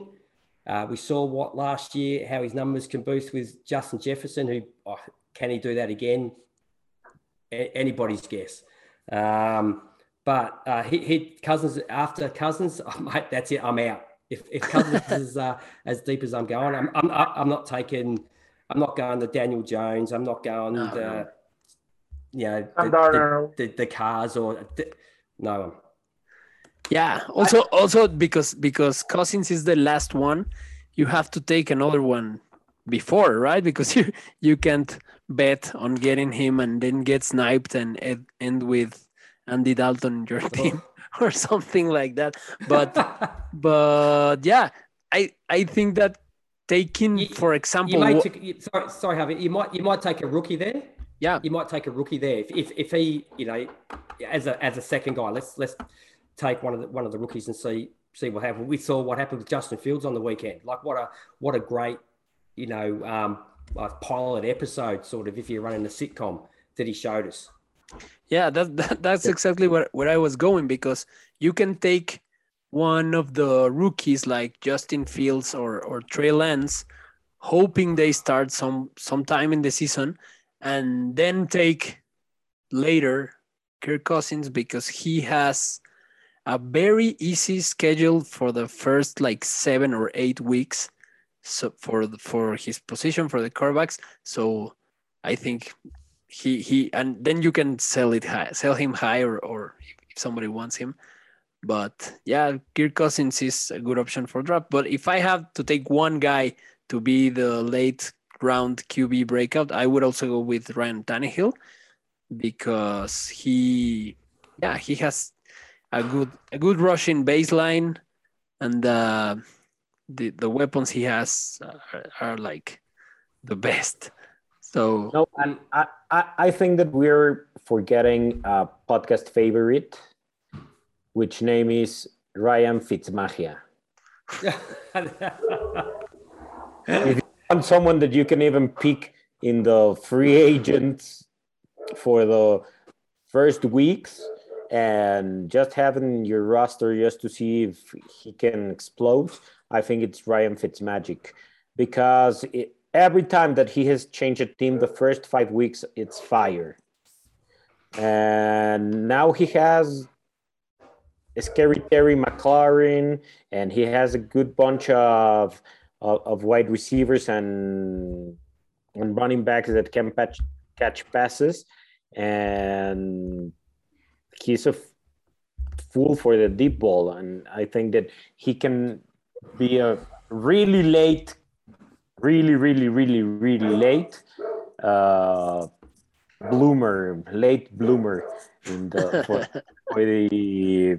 Uh, we saw what last year, how his numbers can boost with Justin Jefferson. Who oh, can he do that again? A- anybody's guess. Um, but uh, he, he Cousins after Cousins, oh, mate, that's it. I'm out. If, if Cousins is uh, as deep as I'm going, I'm, I'm I'm not taking. I'm not going to Daniel Jones. I'm not going No, to, no. you know, the, the, the, the cars or the, no. Yeah. Also, also because because Cousins is the last one, you have to take another one before, right? Because you you can't bet on getting him and then get sniped and ed- end with Andy Dalton in your team or something like that. But but yeah, I I think that taking, You- for example, wha- take, you, sorry, sorry, Harvey. You might you might take a rookie there. yeah, You might take a rookie there if, if, if he you know as a as a second guy. Let's let's take one of the one of the rookies and see see what happened. We saw what happened with Justin Fields on the weekend. Like what a what a great you know um, like pilot episode sort of if you're running a sitcom that he showed us. Yeah, that, that that's exactly where, where I was going because you can take one of the rookies like Justin Fields or or Trey Lance, hoping they start some sometime in the season, and then take later Kirk Cousins because he has a very easy schedule for the first like seven or eight weeks. So for the, for his position for the quarterbacks, so I think he he and then you can sell it high, sell him higher or if somebody wants him. But yeah, Kirk Cousins is a good option for draft. But if I have to take one guy to be the late round QB breakout, I would also go with Ryan Tannehill because he, yeah, he has a good a good rushing baseline, and uh, the the weapons he has are, are like the best. So No, and I, I, I think that we're forgetting a podcast favorite, which name is Ryan Fitzmagic. If you want someone that you can even pick in the free agents for the first weeks and just having your roster just to see if he can explode, I think it's Ryan Fitzmagic because it, every time that he has changed a team, the first five weeks it's fire, and now he has Scary Terry McLaurin, and he has a good bunch of of, of wide receivers and and running backs that can catch catch passes, and he's a fool for the deep ball, and I think that he can be a really late, really, really, really, really late uh, bloomer, late bloomer in the for, for the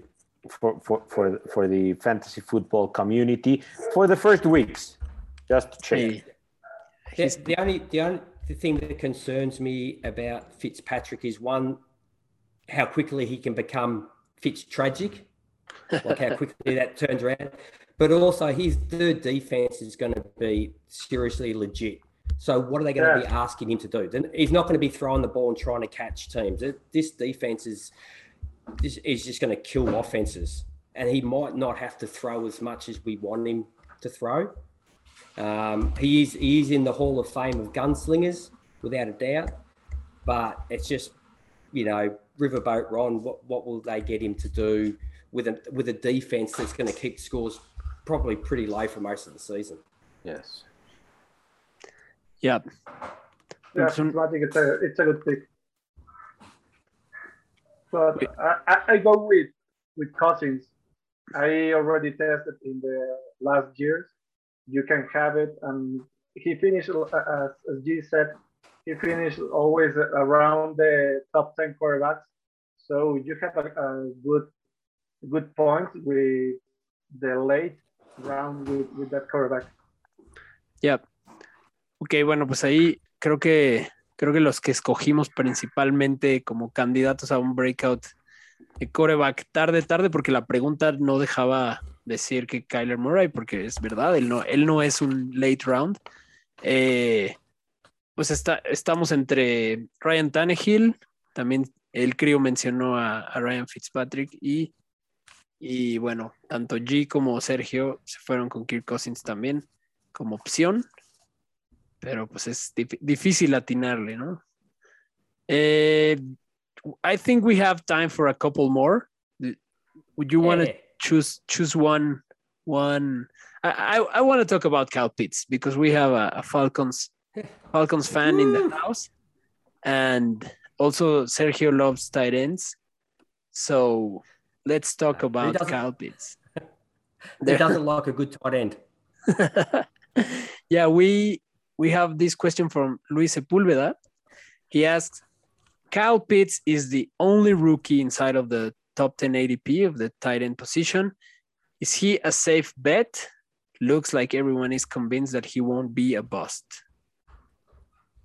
for, for, for, for the fantasy football community for the first weeks. Just to check. Hey, The, the only the only the thing that concerns me about Fitzpatrick is one, how quickly he can become Fitz tragic, like how quickly that turns around. But also his third defense is going to be seriously legit. So what are they going to be asking him to do? Then he's not going to be throwing the ball and trying to catch teams. This defense is this is just going to kill offenses, and he might not have to throw as much as we want him to throw. Um, he is he is in the Hall of Fame of gunslingers, without a doubt. But it's just, you know, Riverboat Ron. What what will they get him to do with a with a defense that's going to keep scores probably pretty low for most of the season? Yes. yeah, Yeah, It's an- Fitzmagic, it's a it's a good pick. But I, I, I go with with Cousins. I already tested in the last years. You can have it, and he finished uh, as, as G said. He finished always around the top ten quarterbacks. So you have a, a good good point with the late round with, with that quarterback. yeah. Ok, bueno, pues ahí creo que creo que los que escogimos principalmente como candidatos a un breakout de coreback tarde, tarde, porque la pregunta no dejaba decir que Kyler Murray, porque es verdad, él no, él no es un late round. Eh, pues está, estamos entre Ryan Tannehill, también el crío mencionó a, a Ryan Fitzpatrick y, y bueno, tanto G como Sergio se fueron con Kirk Cousins también como opción, pero pues es dif- difícil atinarle, ¿no? Eh, I think we have time for a couple more. Would you want to Yeah. choose choose one one? I I, I want to talk about Cal Pitts because we have a, a Falcons Falcons fan in the house, and also Sergio loves tight ends. So let's talk about? Kyle Pitts. Who doesn't like a good tight end? yeah, we we have this question from Luis Sepulveda. He asks, Kyle Pitts is the only rookie inside of the top 10 ADP of the tight end position. Is he a safe bet? Looks like everyone is convinced that he won't be a bust.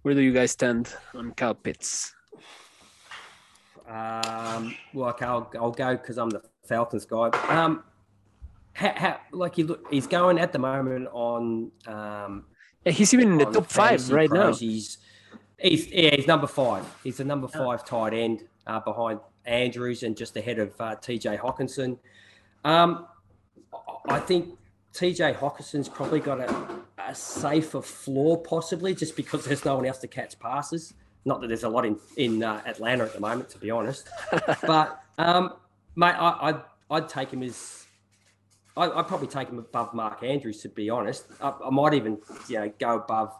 Where do you guys stand on Kyle Pitts? Um, well, okay, I'll, I'll go because I'm the Falcons guy. Um, how, how, like you look, he's going at the moment on. Um, Yeah, he's even in the top five right now. He's, he's yeah, he's number five. He's the number five tight end uh, behind Andrews and just ahead of uh, TJ Hockenson. Um, I- I think TJ Hockenson's probably got a, a safer floor, possibly just because there's no one else to catch passes. Not that there's a lot in in uh, Atlanta at the moment, to be honest. but um, mate, I, I'd I'd take him as I, I'd probably take him above Mark Andrews, to be honest. I, I might even you know go above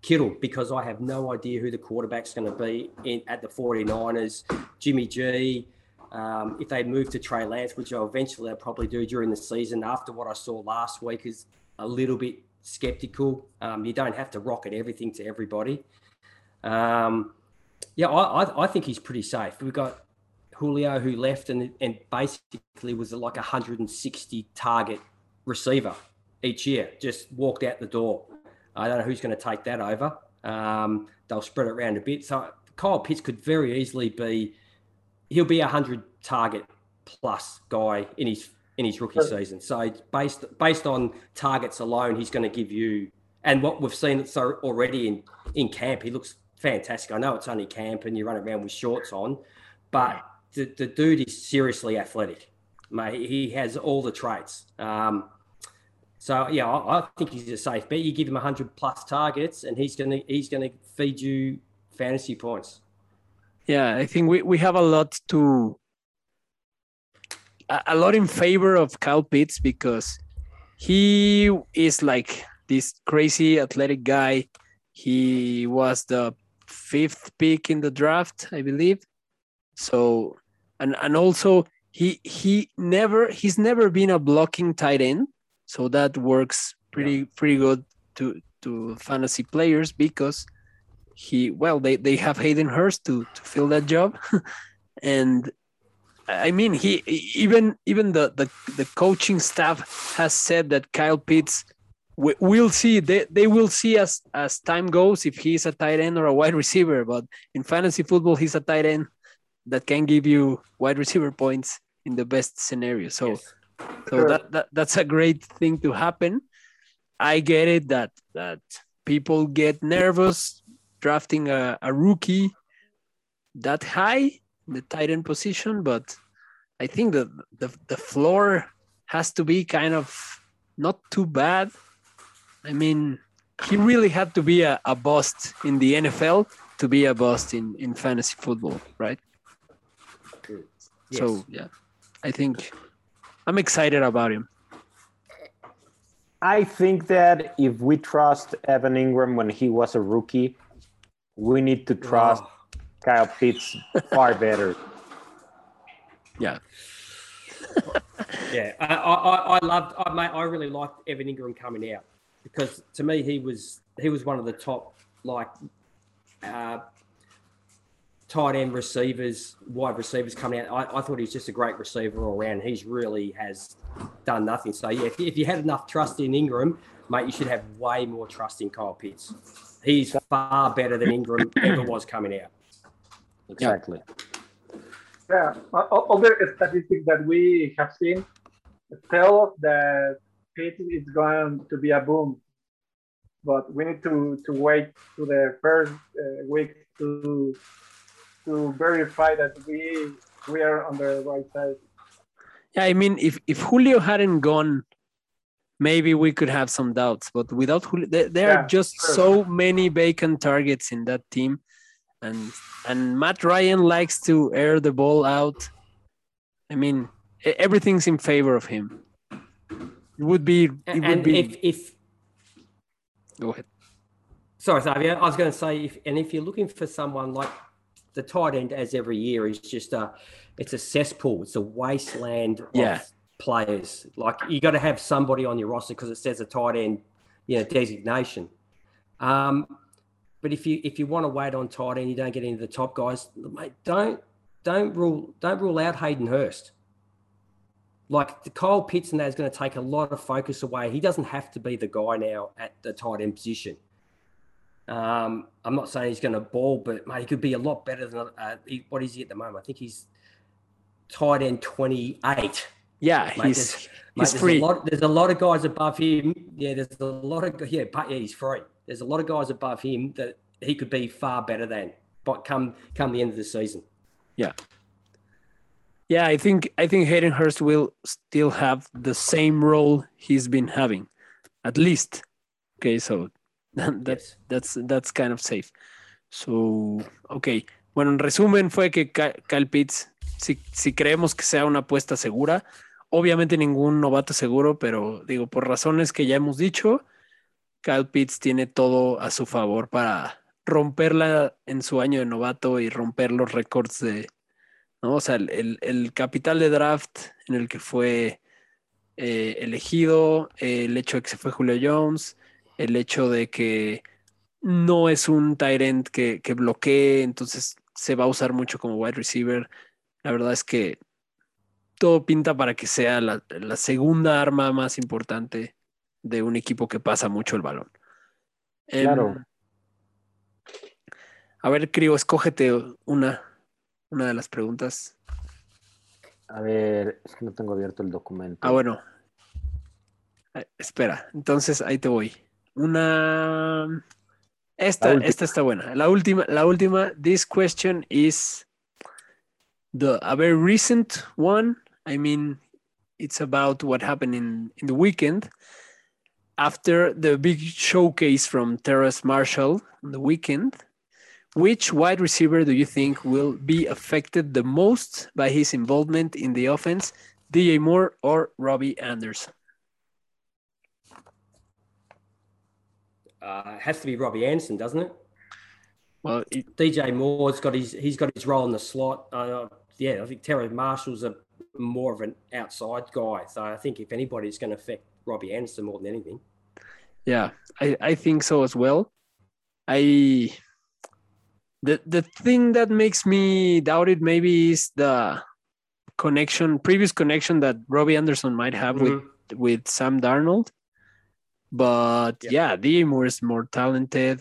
Kittle because I have no idea who the quarterback's going to be in, at the 49ers. Jimmy G. Um, if they move to Trey Lance, which eventually they'll probably do during the season, after what I saw last week, is a little bit skeptical. Um, you don't have to rocket everything to everybody. Um, yeah, I, I, I, think he's pretty safe. We've got Julio who left and, and basically was like a 160 target receiver each year, just walked out the door. I don't know who's going to take that over. Um, they'll spread it around a bit. So Kyle Pitts could very easily be, he'll be a 100 target plus guy in his in his rookie season. So based based on targets alone, he's going to give you. And what we've seen so already in in camp, he looks fantastic. I know it's only camp and you run around with shorts on, but the, the dude is seriously athletic. Mate, he has all the traits. Um, so yeah, I, I, think he's a safe bet. You give him hundred plus targets, and he's gonna he's gonna feed you fantasy points. Yeah, I think we, we have a lot to a lot in favor of Kyle Pitts because he is like this crazy athletic guy. He was the fifth pick in the draft, I believe. So, and and also he he never he's never been a blocking tight end, so that works pretty yeah. pretty good to to fantasy players because he well they they have Hayden Hurst to to fill that job, and I mean, he even even the, the the coaching staff has said that Kyle Pitts we, will see they, they will see as as time goes if he's a tight end or a wide receiver. But in fantasy football, he's a tight end that can give you wide receiver points in the best scenario. So yes. so sure. that, that that's a great thing to happen. I get it that that people get nervous drafting a, a rookie that high the tight end position, but I think that the the floor has to be kind of not too bad. I mean, he really had to be a, a bust in the NFL to be a bust in, in fantasy football, right? Yes. So yeah, I think I'm excited about him. I think that if we trust Evan Engram when he was a rookie, we need to trust wow. Kyle Pitts far better. Yeah. yeah, I, I, I loved, I, mate, I really liked Evan Engram coming out because to me he was he was one of the top like uh, tight end receivers, wide receivers coming out. I, I thought he's just a great receiver all around. He's really has done nothing. So yeah, if, if you had enough trust in Engram, mate, you should have way more trust in Kyle Pitts. He's far better than Engram ever was coming out. Exactly. Yeah. Yeah, all the statistics that we have seen tell us that Is going to be a boom, but we need to, to wait to the first uh, week to to verify that we we are on the right side. Yeah, I mean, if if Julio hadn't gone, maybe we could have some doubts. But without Julio, there, there yeah, are just sure. so many vacant targets in that team and and Matt Ryan likes to air the ball out. I mean, everything's in favor of him. It would be. It and would be. If, if go ahead. Sorry, Xavier. I was going to say, if and if you're looking for someone like the tight end, as every year is just a, it's a cesspool. It's a wasteland yeah. of players. Like you got to have somebody on your roster because it says a tight end, you know, designation. Um, but if you if you want to wait on tight end, you don't get into the top guys, mate. Don't don't rule don't rule out Hayden Hurst. Like the Kyle Pitts and that is going to take a lot of focus away. He doesn't have to be the guy now at the tight end position. Um, I'm not saying he's going to ball, but mate, he could be a lot better than uh, he, what is he at the moment? I think he's tight end 28. Yeah, mate, he's, there's, he's mate, free. There's a, lot, there's a lot of guys above him. Yeah, there's a lot of yeah, but yeah, he's free there's a lot of guys above him that he could be far better than. But come come the end of the season. Yeah. Yeah, I think I think Hayden Hurst will still have the same role he's been having, at least. Okay, so that's that's that's kind of safe. So, okay. Bueno, en resumen fue que Kyle Pitts, si, si creemos que sea una apuesta segura, obviamente ningún novato seguro, pero digo, por razones que ya hemos dicho, Kyle Pitts tiene todo a su favor para romperla en su año de novato y romper los récords de, ¿no? O sea, el, el capital de draft en el que fue eh, elegido, el hecho de que se fue Julio Jones, el hecho de que no es un Tyrant que, que bloquee, entonces se va a usar mucho como wide receiver. La verdad es que todo pinta para que sea la, la segunda arma más importante de un equipo que pasa mucho el balón. Em, Claro. a ver, Crio, escógete una, una de las preguntas. A ver, es que no tengo abierto el documento. Ah, bueno. Eh, Espera, entonces ahí te voy. Una. Esta, esta está buena. La última, la última. This question is the a very recent one. I mean, it's about what happened in, in the weekend. After the big showcase from Terrace Marshall on the weekend, which wide receiver do you think will be affected the most by his involvement in the offense? DJ Moore or Robbie Anderson? Uh, it has to be Robbie Anderson, doesn't it? Well, it, DJ Moore's got his he's got his role in the slot. Uh, yeah, I think Terry Marshall's a more of an outside guy. So I think if anybody's going to affect Robbie Anderson more than anything. yeah, I, I think so as well. I the the thing that makes me doubt it maybe is the connection, previous connection that Robbie Anderson might have with Mhm. with Sam Darnold. But yeah, DJ Moore is more talented.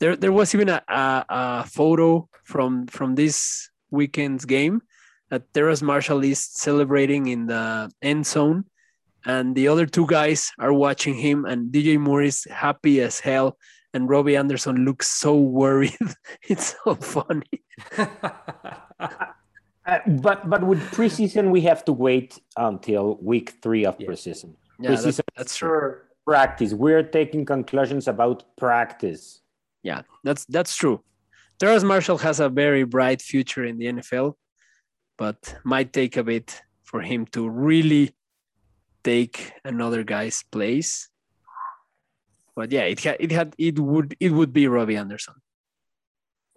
There, there was even a, a, a photo from from this weekend's game that Terrace Marshall is celebrating in the end zone, and the other two guys are watching him, and DJ Moore is happy as hell, and Robbie Anderson looks so worried. it's so funny. Uh, but but with preseason, we have to wait until week three of Yeah. preseason. Yeah, that's, Preseason that's true. Practice. We're taking conclusions about practice. Yeah, that's that's true. Terrace Marshall has a very bright future in the NFL, but might take a bit for him to really take another guy's place. But yeah, it had it had it would it would be Robbie Anderson.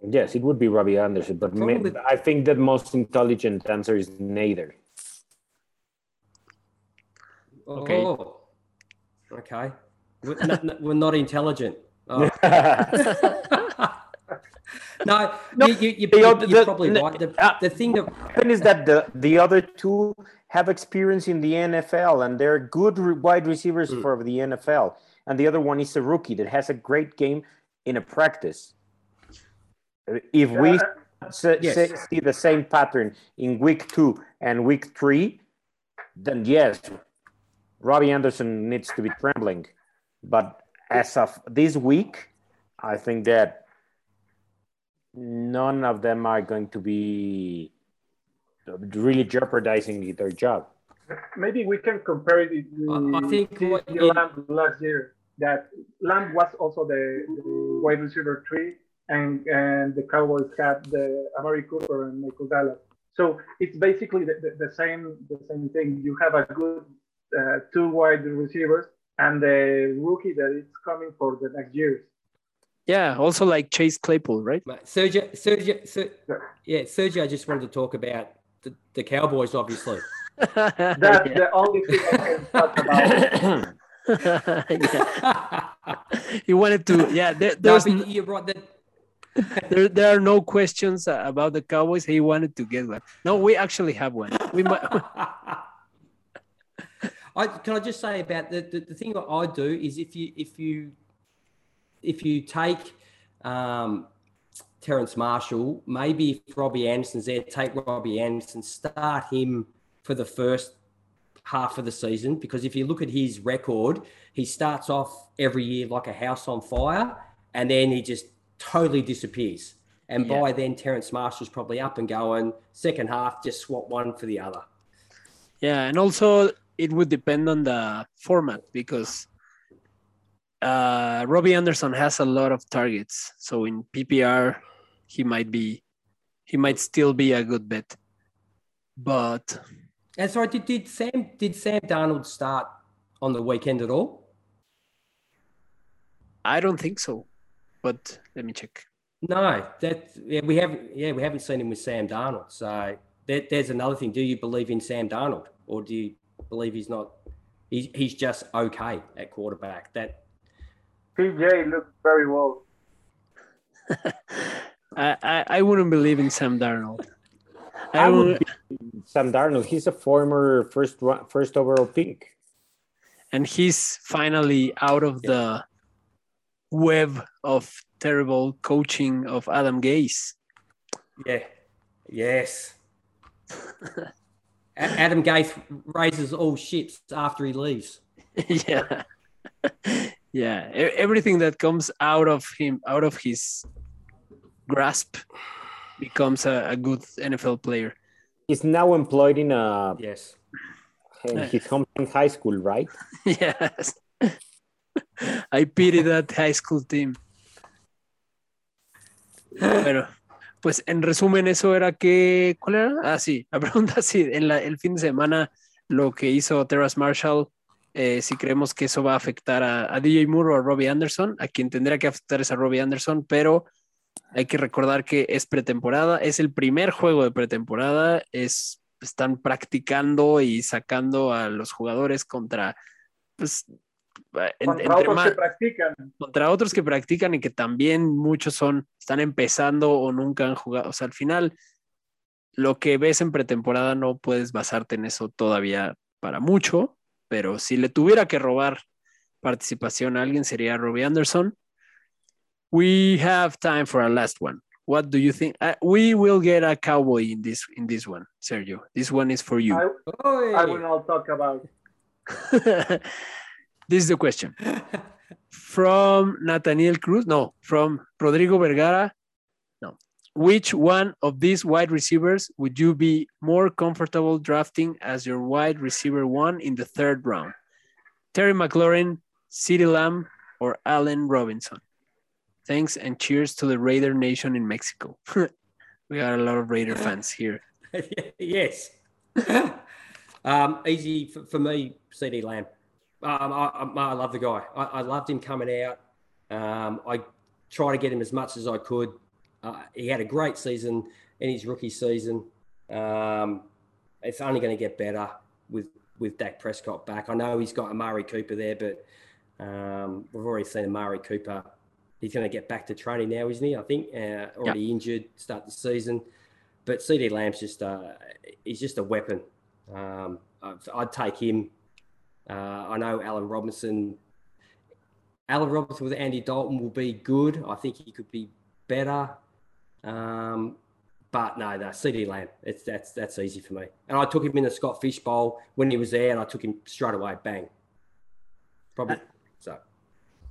Yes, it would be Robbie Anderson, but ma- Probably- I think the most intelligent answer is neither. Okay. Oh, okay. We're not, not- we're not intelligent. Oh. no, No, you, you, you, the you, other- you're the- probably the- right. The, uh, the thing that happen is that the, the other two have experience in the NFL and they're good re- wide receivers Mm. for the NFL. And the other one is a rookie that has a great game in a practice. Uh, If we Yeah, se- Yes. see the same pattern in week two and week three, then yes, Robbie Anderson needs to be trembling. But as of this week, I think that none of them are going to be really jeopardizing their job. maybe we can compare it with I- I think the, what- the Lamb last year. That Lamb was also the, the wide receiver three, and and the Cowboys had the Amari Cooper and Michael Gallup. So it's basically the, the, the same the same thing. You have a good uh, two wide receivers and the rookie that is coming for the next years. Yeah, also like Chase Claypool, right? Sergio, Sergio, Ser, Yeah. yeah, I just wanted to talk about the, the Cowboys, obviously. That's Yeah. the only thing I can talk about. Yeah. He wanted to, yeah. There, no, there's but you're right. That, there, there are no questions about the Cowboys. He wanted to get one. No, we actually have one. We might. I can I just say about the, the, the thing that I do is if you if you if you take um, Terrence Marshall, maybe if Robbie Anderson's there, take Robbie Anderson, start him for the first half of the season because if you look at his record, he starts off every year like a house on fire and then he just totally disappears. And Yeah. by then, Terrence Marshall's probably up and going. Second half, just swap one for the other. Yeah, and also it would depend on the format because uh, Robbie Anderson has a lot of targets. So in PPR, he might be, he might still be a good bet. But And sorry, did, did Sam did Sam Darnold start on the weekend at all? I don't think so, but let me check. No, that yeah, we haven't. Yeah, we haven't seen him with Sam Darnold. So that, there's another thing. Do you believe in Sam Darnold, or do you believe he's not? He's he's just okay at quarterback. That PJ looked very well. I, I, I wouldn't believe in Sam Darnold. I, I would, would be Sam Darnold. He's a former first first overall pick. and he's finally out of the web of terrible coaching of Adam Gase. yeah, yes. Adam Gase raises all ships after he leaves. yeah, yeah. Everything that comes out of him, out of his grasp, becomes a, a good NFL player. He's now employed in a Yes. in his hometown high school, right? yes. I pity that high school team. Bueno, pues en resumen, eso era que. ¿Cuál era? Ah, sí, la pregunta sí, en la- el fin de semana lo que hizo Terrace Marshall, eh, si creemos que eso va a afectar a, a DJ Moore o a Robbie Anderson, a quien tendría que afectar es a Robbie Anderson, pero hay que recordar que es pretemporada, es el primer juego de pretemporada, es, están practicando y sacando a los jugadores contra, pues, en- Contra entre otros que practican. contra otros que practican y que también muchos son, están empezando o nunca han jugado. O sea, al final, lo que ves en pretemporada no puedes basarte en eso todavía para mucho, pero si le tuviera que robar participación a alguien sería Robbie Anderson. We have time for a last one. What do you think? Uh, we will get a cowboy in this in this one, Sergio. This one is for you. I, I will not talk about. this is the question. From Nathaniel Cruz, no, from Rodrigo Vergara, no. Which one of these wide receivers would you be more comfortable drafting as your wide receiver one in the third round? Terry McLaurin, CeeDee Lamb, or Allen Robinson? Thanks and cheers to the Raider Nation in Mexico. we got a lot of Raider fans here. yes. um, easy for, for me, CeeDee Lamb. Um, I, I, love the guy. I, I loved him coming out. Um, I tried to get him as much as I could. Uh, he had a great season in his rookie season. Um, it's only going to get better with with Dak Prescott back. I know he's got Amari Cooper there, but um, we've already seen Amari Cooper. He's going to get back to training now, isn't he? I think uh, already injured, start the season. But CeeDee Lamb's just uh, he's just a weapon. Um, I'd, I'd take him. Uh, I know Allen Robinson. Allen Robinson with Andy Dalton will be good. I think he could be better. Um, but no, no, CeeDee Lamb. It's that's that's easy for me. And I took him in the Scott Fish Bowl when he was there, and I took him straight away. Bang. Probably so.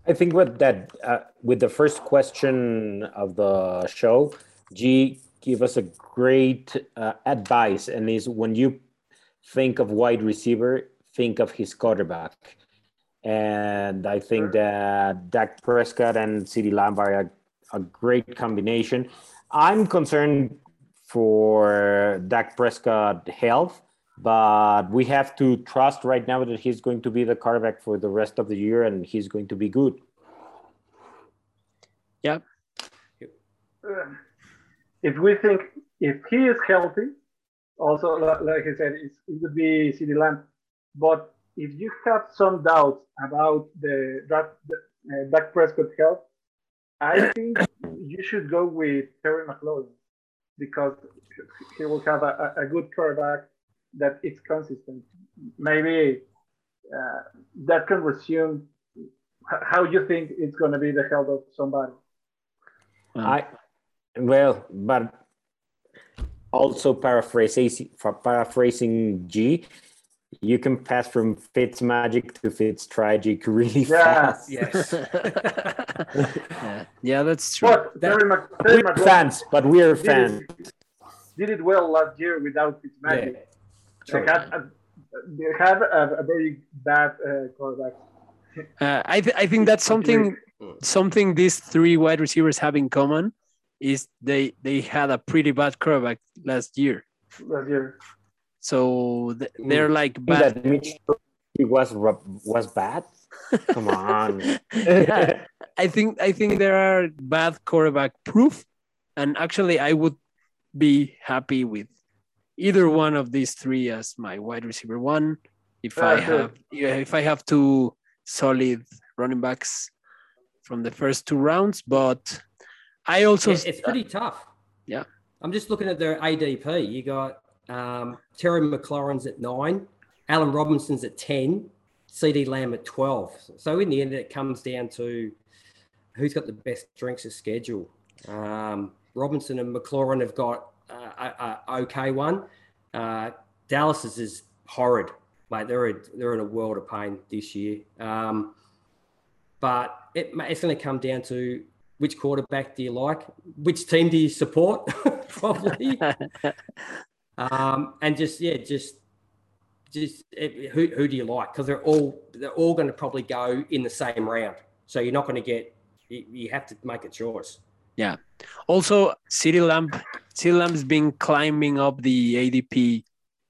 I think with that, uh, with the first question of the show, G give us a great uh, advice, and is when you think of wide receiver, think of his quarterback. And I think that Dak Prescott and CeeDee Lamb are a, a great combination. I'm concerned for Dak Prescott health, but we have to trust right now that he's going to be the quarterback for the rest of the year and he's going to be good. Yeah. Uh, if we think if he is healthy, also like I said, it's, it would be CeeDee Lamb. But if you have some doubts about the that the, uh, Dak Prescott health, I think you should go with Terry McLaurin because he will have a, a a good quarterback that is consistent. Maybe uh, that can resume how you think it's going to be the health of somebody. I well, but also paraphrasing for paraphrasing G, you can pass from Fitzmagic to Fitz tragic really Yeah. fast. Yes. yeah. yeah, that's true. But Terry, Mc, Terry We're McLaurin fans, but we're did fans. it, did it well last year without his yeah. magic. True. They had a, they had a, a very bad uh, quarterback. Uh, I, th- I think that's something something these three wide receivers have in common is they they had a pretty bad quarterback last year. last year. So th- Mm. they're like bad. that Mitch Trubisky was was bad. Come on. Yeah. I think I think there are bad quarterback proof, and actually I would be happy with either one of these three as my wide receiver one. If I Yeah, sure. have yeah, if I have two solid running backs from the first two rounds, but I also It- it's pretty tough. Yeah. I'm just looking at their ADP. You got um, Terry McLaurin's at nine, Allen Robinson's at 10, CeeDee Lamb at 12. So in the end, it comes down to who's got the best strengths of schedule. Um, Robinson and McLaurin have got a, a okay one. Uh, Dallas's is horrid, mate. They're a, they're in a world of pain this year. Um, but it, it's going to come down to which quarterback do you like, which team do you support, probably, um, and just yeah, just just it, who who do you like? Because they're all they're all going to probably go in the same round, so you're not going to get. You, you have to make a choice. Also CeeDee Lamb CeeDee Lamb's been climbing up the ADP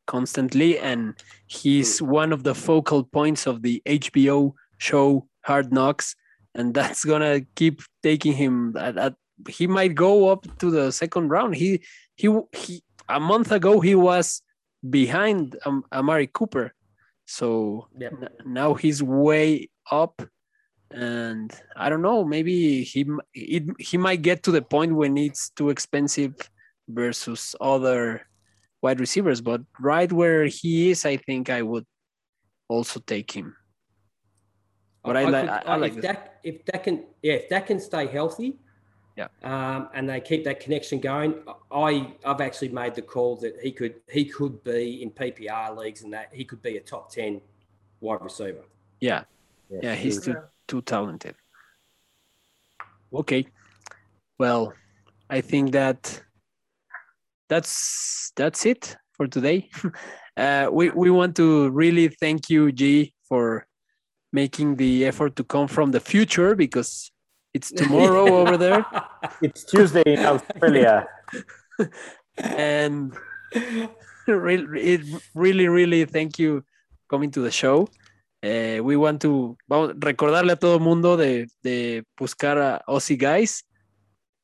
constantly, and he's one of the focal points of the HBO show Hard Knocks, and that's gonna keep taking him. At, at, he might go up to the second round. He he he. A month ago, he was behind um, Amari Cooper, so Yep. now he's way up and i don't know maybe he m- it, he might get to the point when it's too expensive versus other wide receivers but right where he is i think i would also take him But I like- I- I like if this. that if that can yeah if that can stay healthy, Yeah. um, and they keep that connection going. I I've actually made the call that he could he could be in PPR leagues and that he could be a top ten wide receiver. yeah yeah he's too too talented okay well i think that that's that's it for today uh, we, we want to really thank you g for making the effort to come from the future because it's tomorrow over there It's Tuesday in Australia. and really, it really, really thank you coming to the show. Eh, we want to vamos, recordarle a todo mundo de, buscar a Aussie Guys,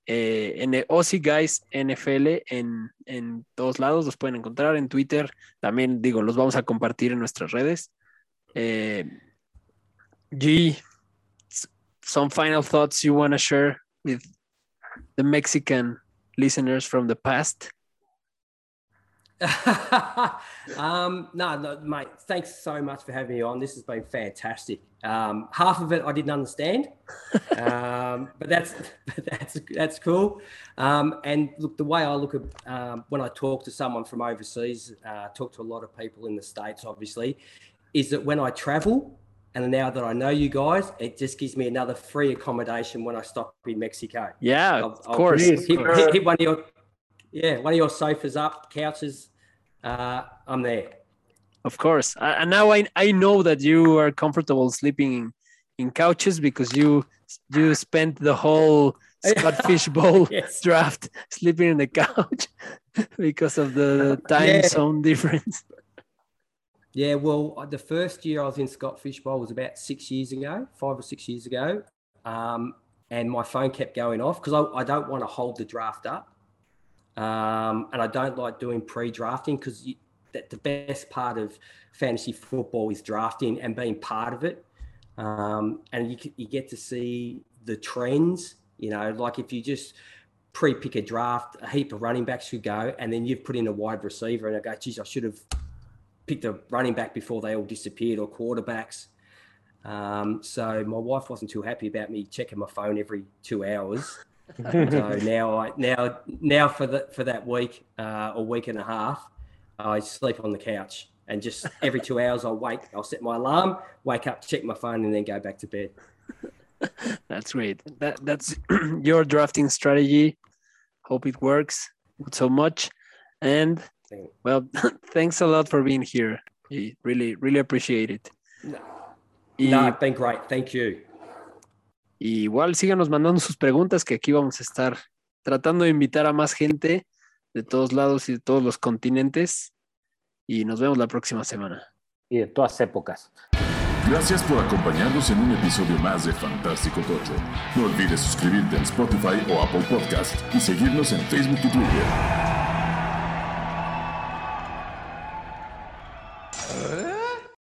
eh, en Aussie Guys NFL en, en todos lados, los pueden encontrar en Twitter, también digo, los vamos a compartir en nuestras redes. Eh, G, some final thoughts you want to share with the Mexican listeners from the past? um, no, no, mate. Thanks so much for having me on. This has been fantastic. Um, half of it I didn't understand, um, but that's that's that's cool. Um, and look, the way I look at um, when I talk to someone from overseas, uh, talk to a lot of people in the states, obviously, is that when I travel, and now that I know you guys, it just gives me another free accommodation when I stop in Mexico. Yeah, I'll- of I'll course. hit, hit, hit one of your yeah one of your sofas up couches uh i'm there Of course. Uh, and now I, I know that you are comfortable sleeping in, couches because you you spent the whole Scott Fish Bowl Yes. draft sleeping in the couch because of the time Yeah. zone difference. yeah well uh, the first year i was in scott fish bowl was about six years ago five or six years ago um and my phone kept going off because I, I don't want to hold the draft up um and i don't like doing pre-drafting because that the best part of fantasy football is drafting and being part of it um, and you, you get to see the trends. You know, like if you just pre-pick a draft, a heap of running backs should go, and then you've put in a wide receiver, and I go, geez, I should have picked a running back before they all disappeared, or quarterbacks. Um, so my wife wasn't too happy about me checking my phone every two hours. So now I now now for that for that week uh, or week and a half, I sleep on the couch and just every two hours I'll wake, I'll set my alarm, wake up, check my phone, and then go back to bed. That's great. That that's your drafting strategy. Hope it works not so much. And well, thanks a lot for being here. Really, really appreciate it. No, it's been great. Thank you. Y igual síganos mandando sus preguntas que aquí vamos a estar tratando de invitar a más gente de todos lados y de todos los continentes. Y nos vemos la próxima semana. Y de todas épocas. Gracias por acompañarnos en un episodio más de Fantástico Tocho. No olvides suscribirte en Spotify o Apple Podcast y seguirnos en Facebook y Twitter.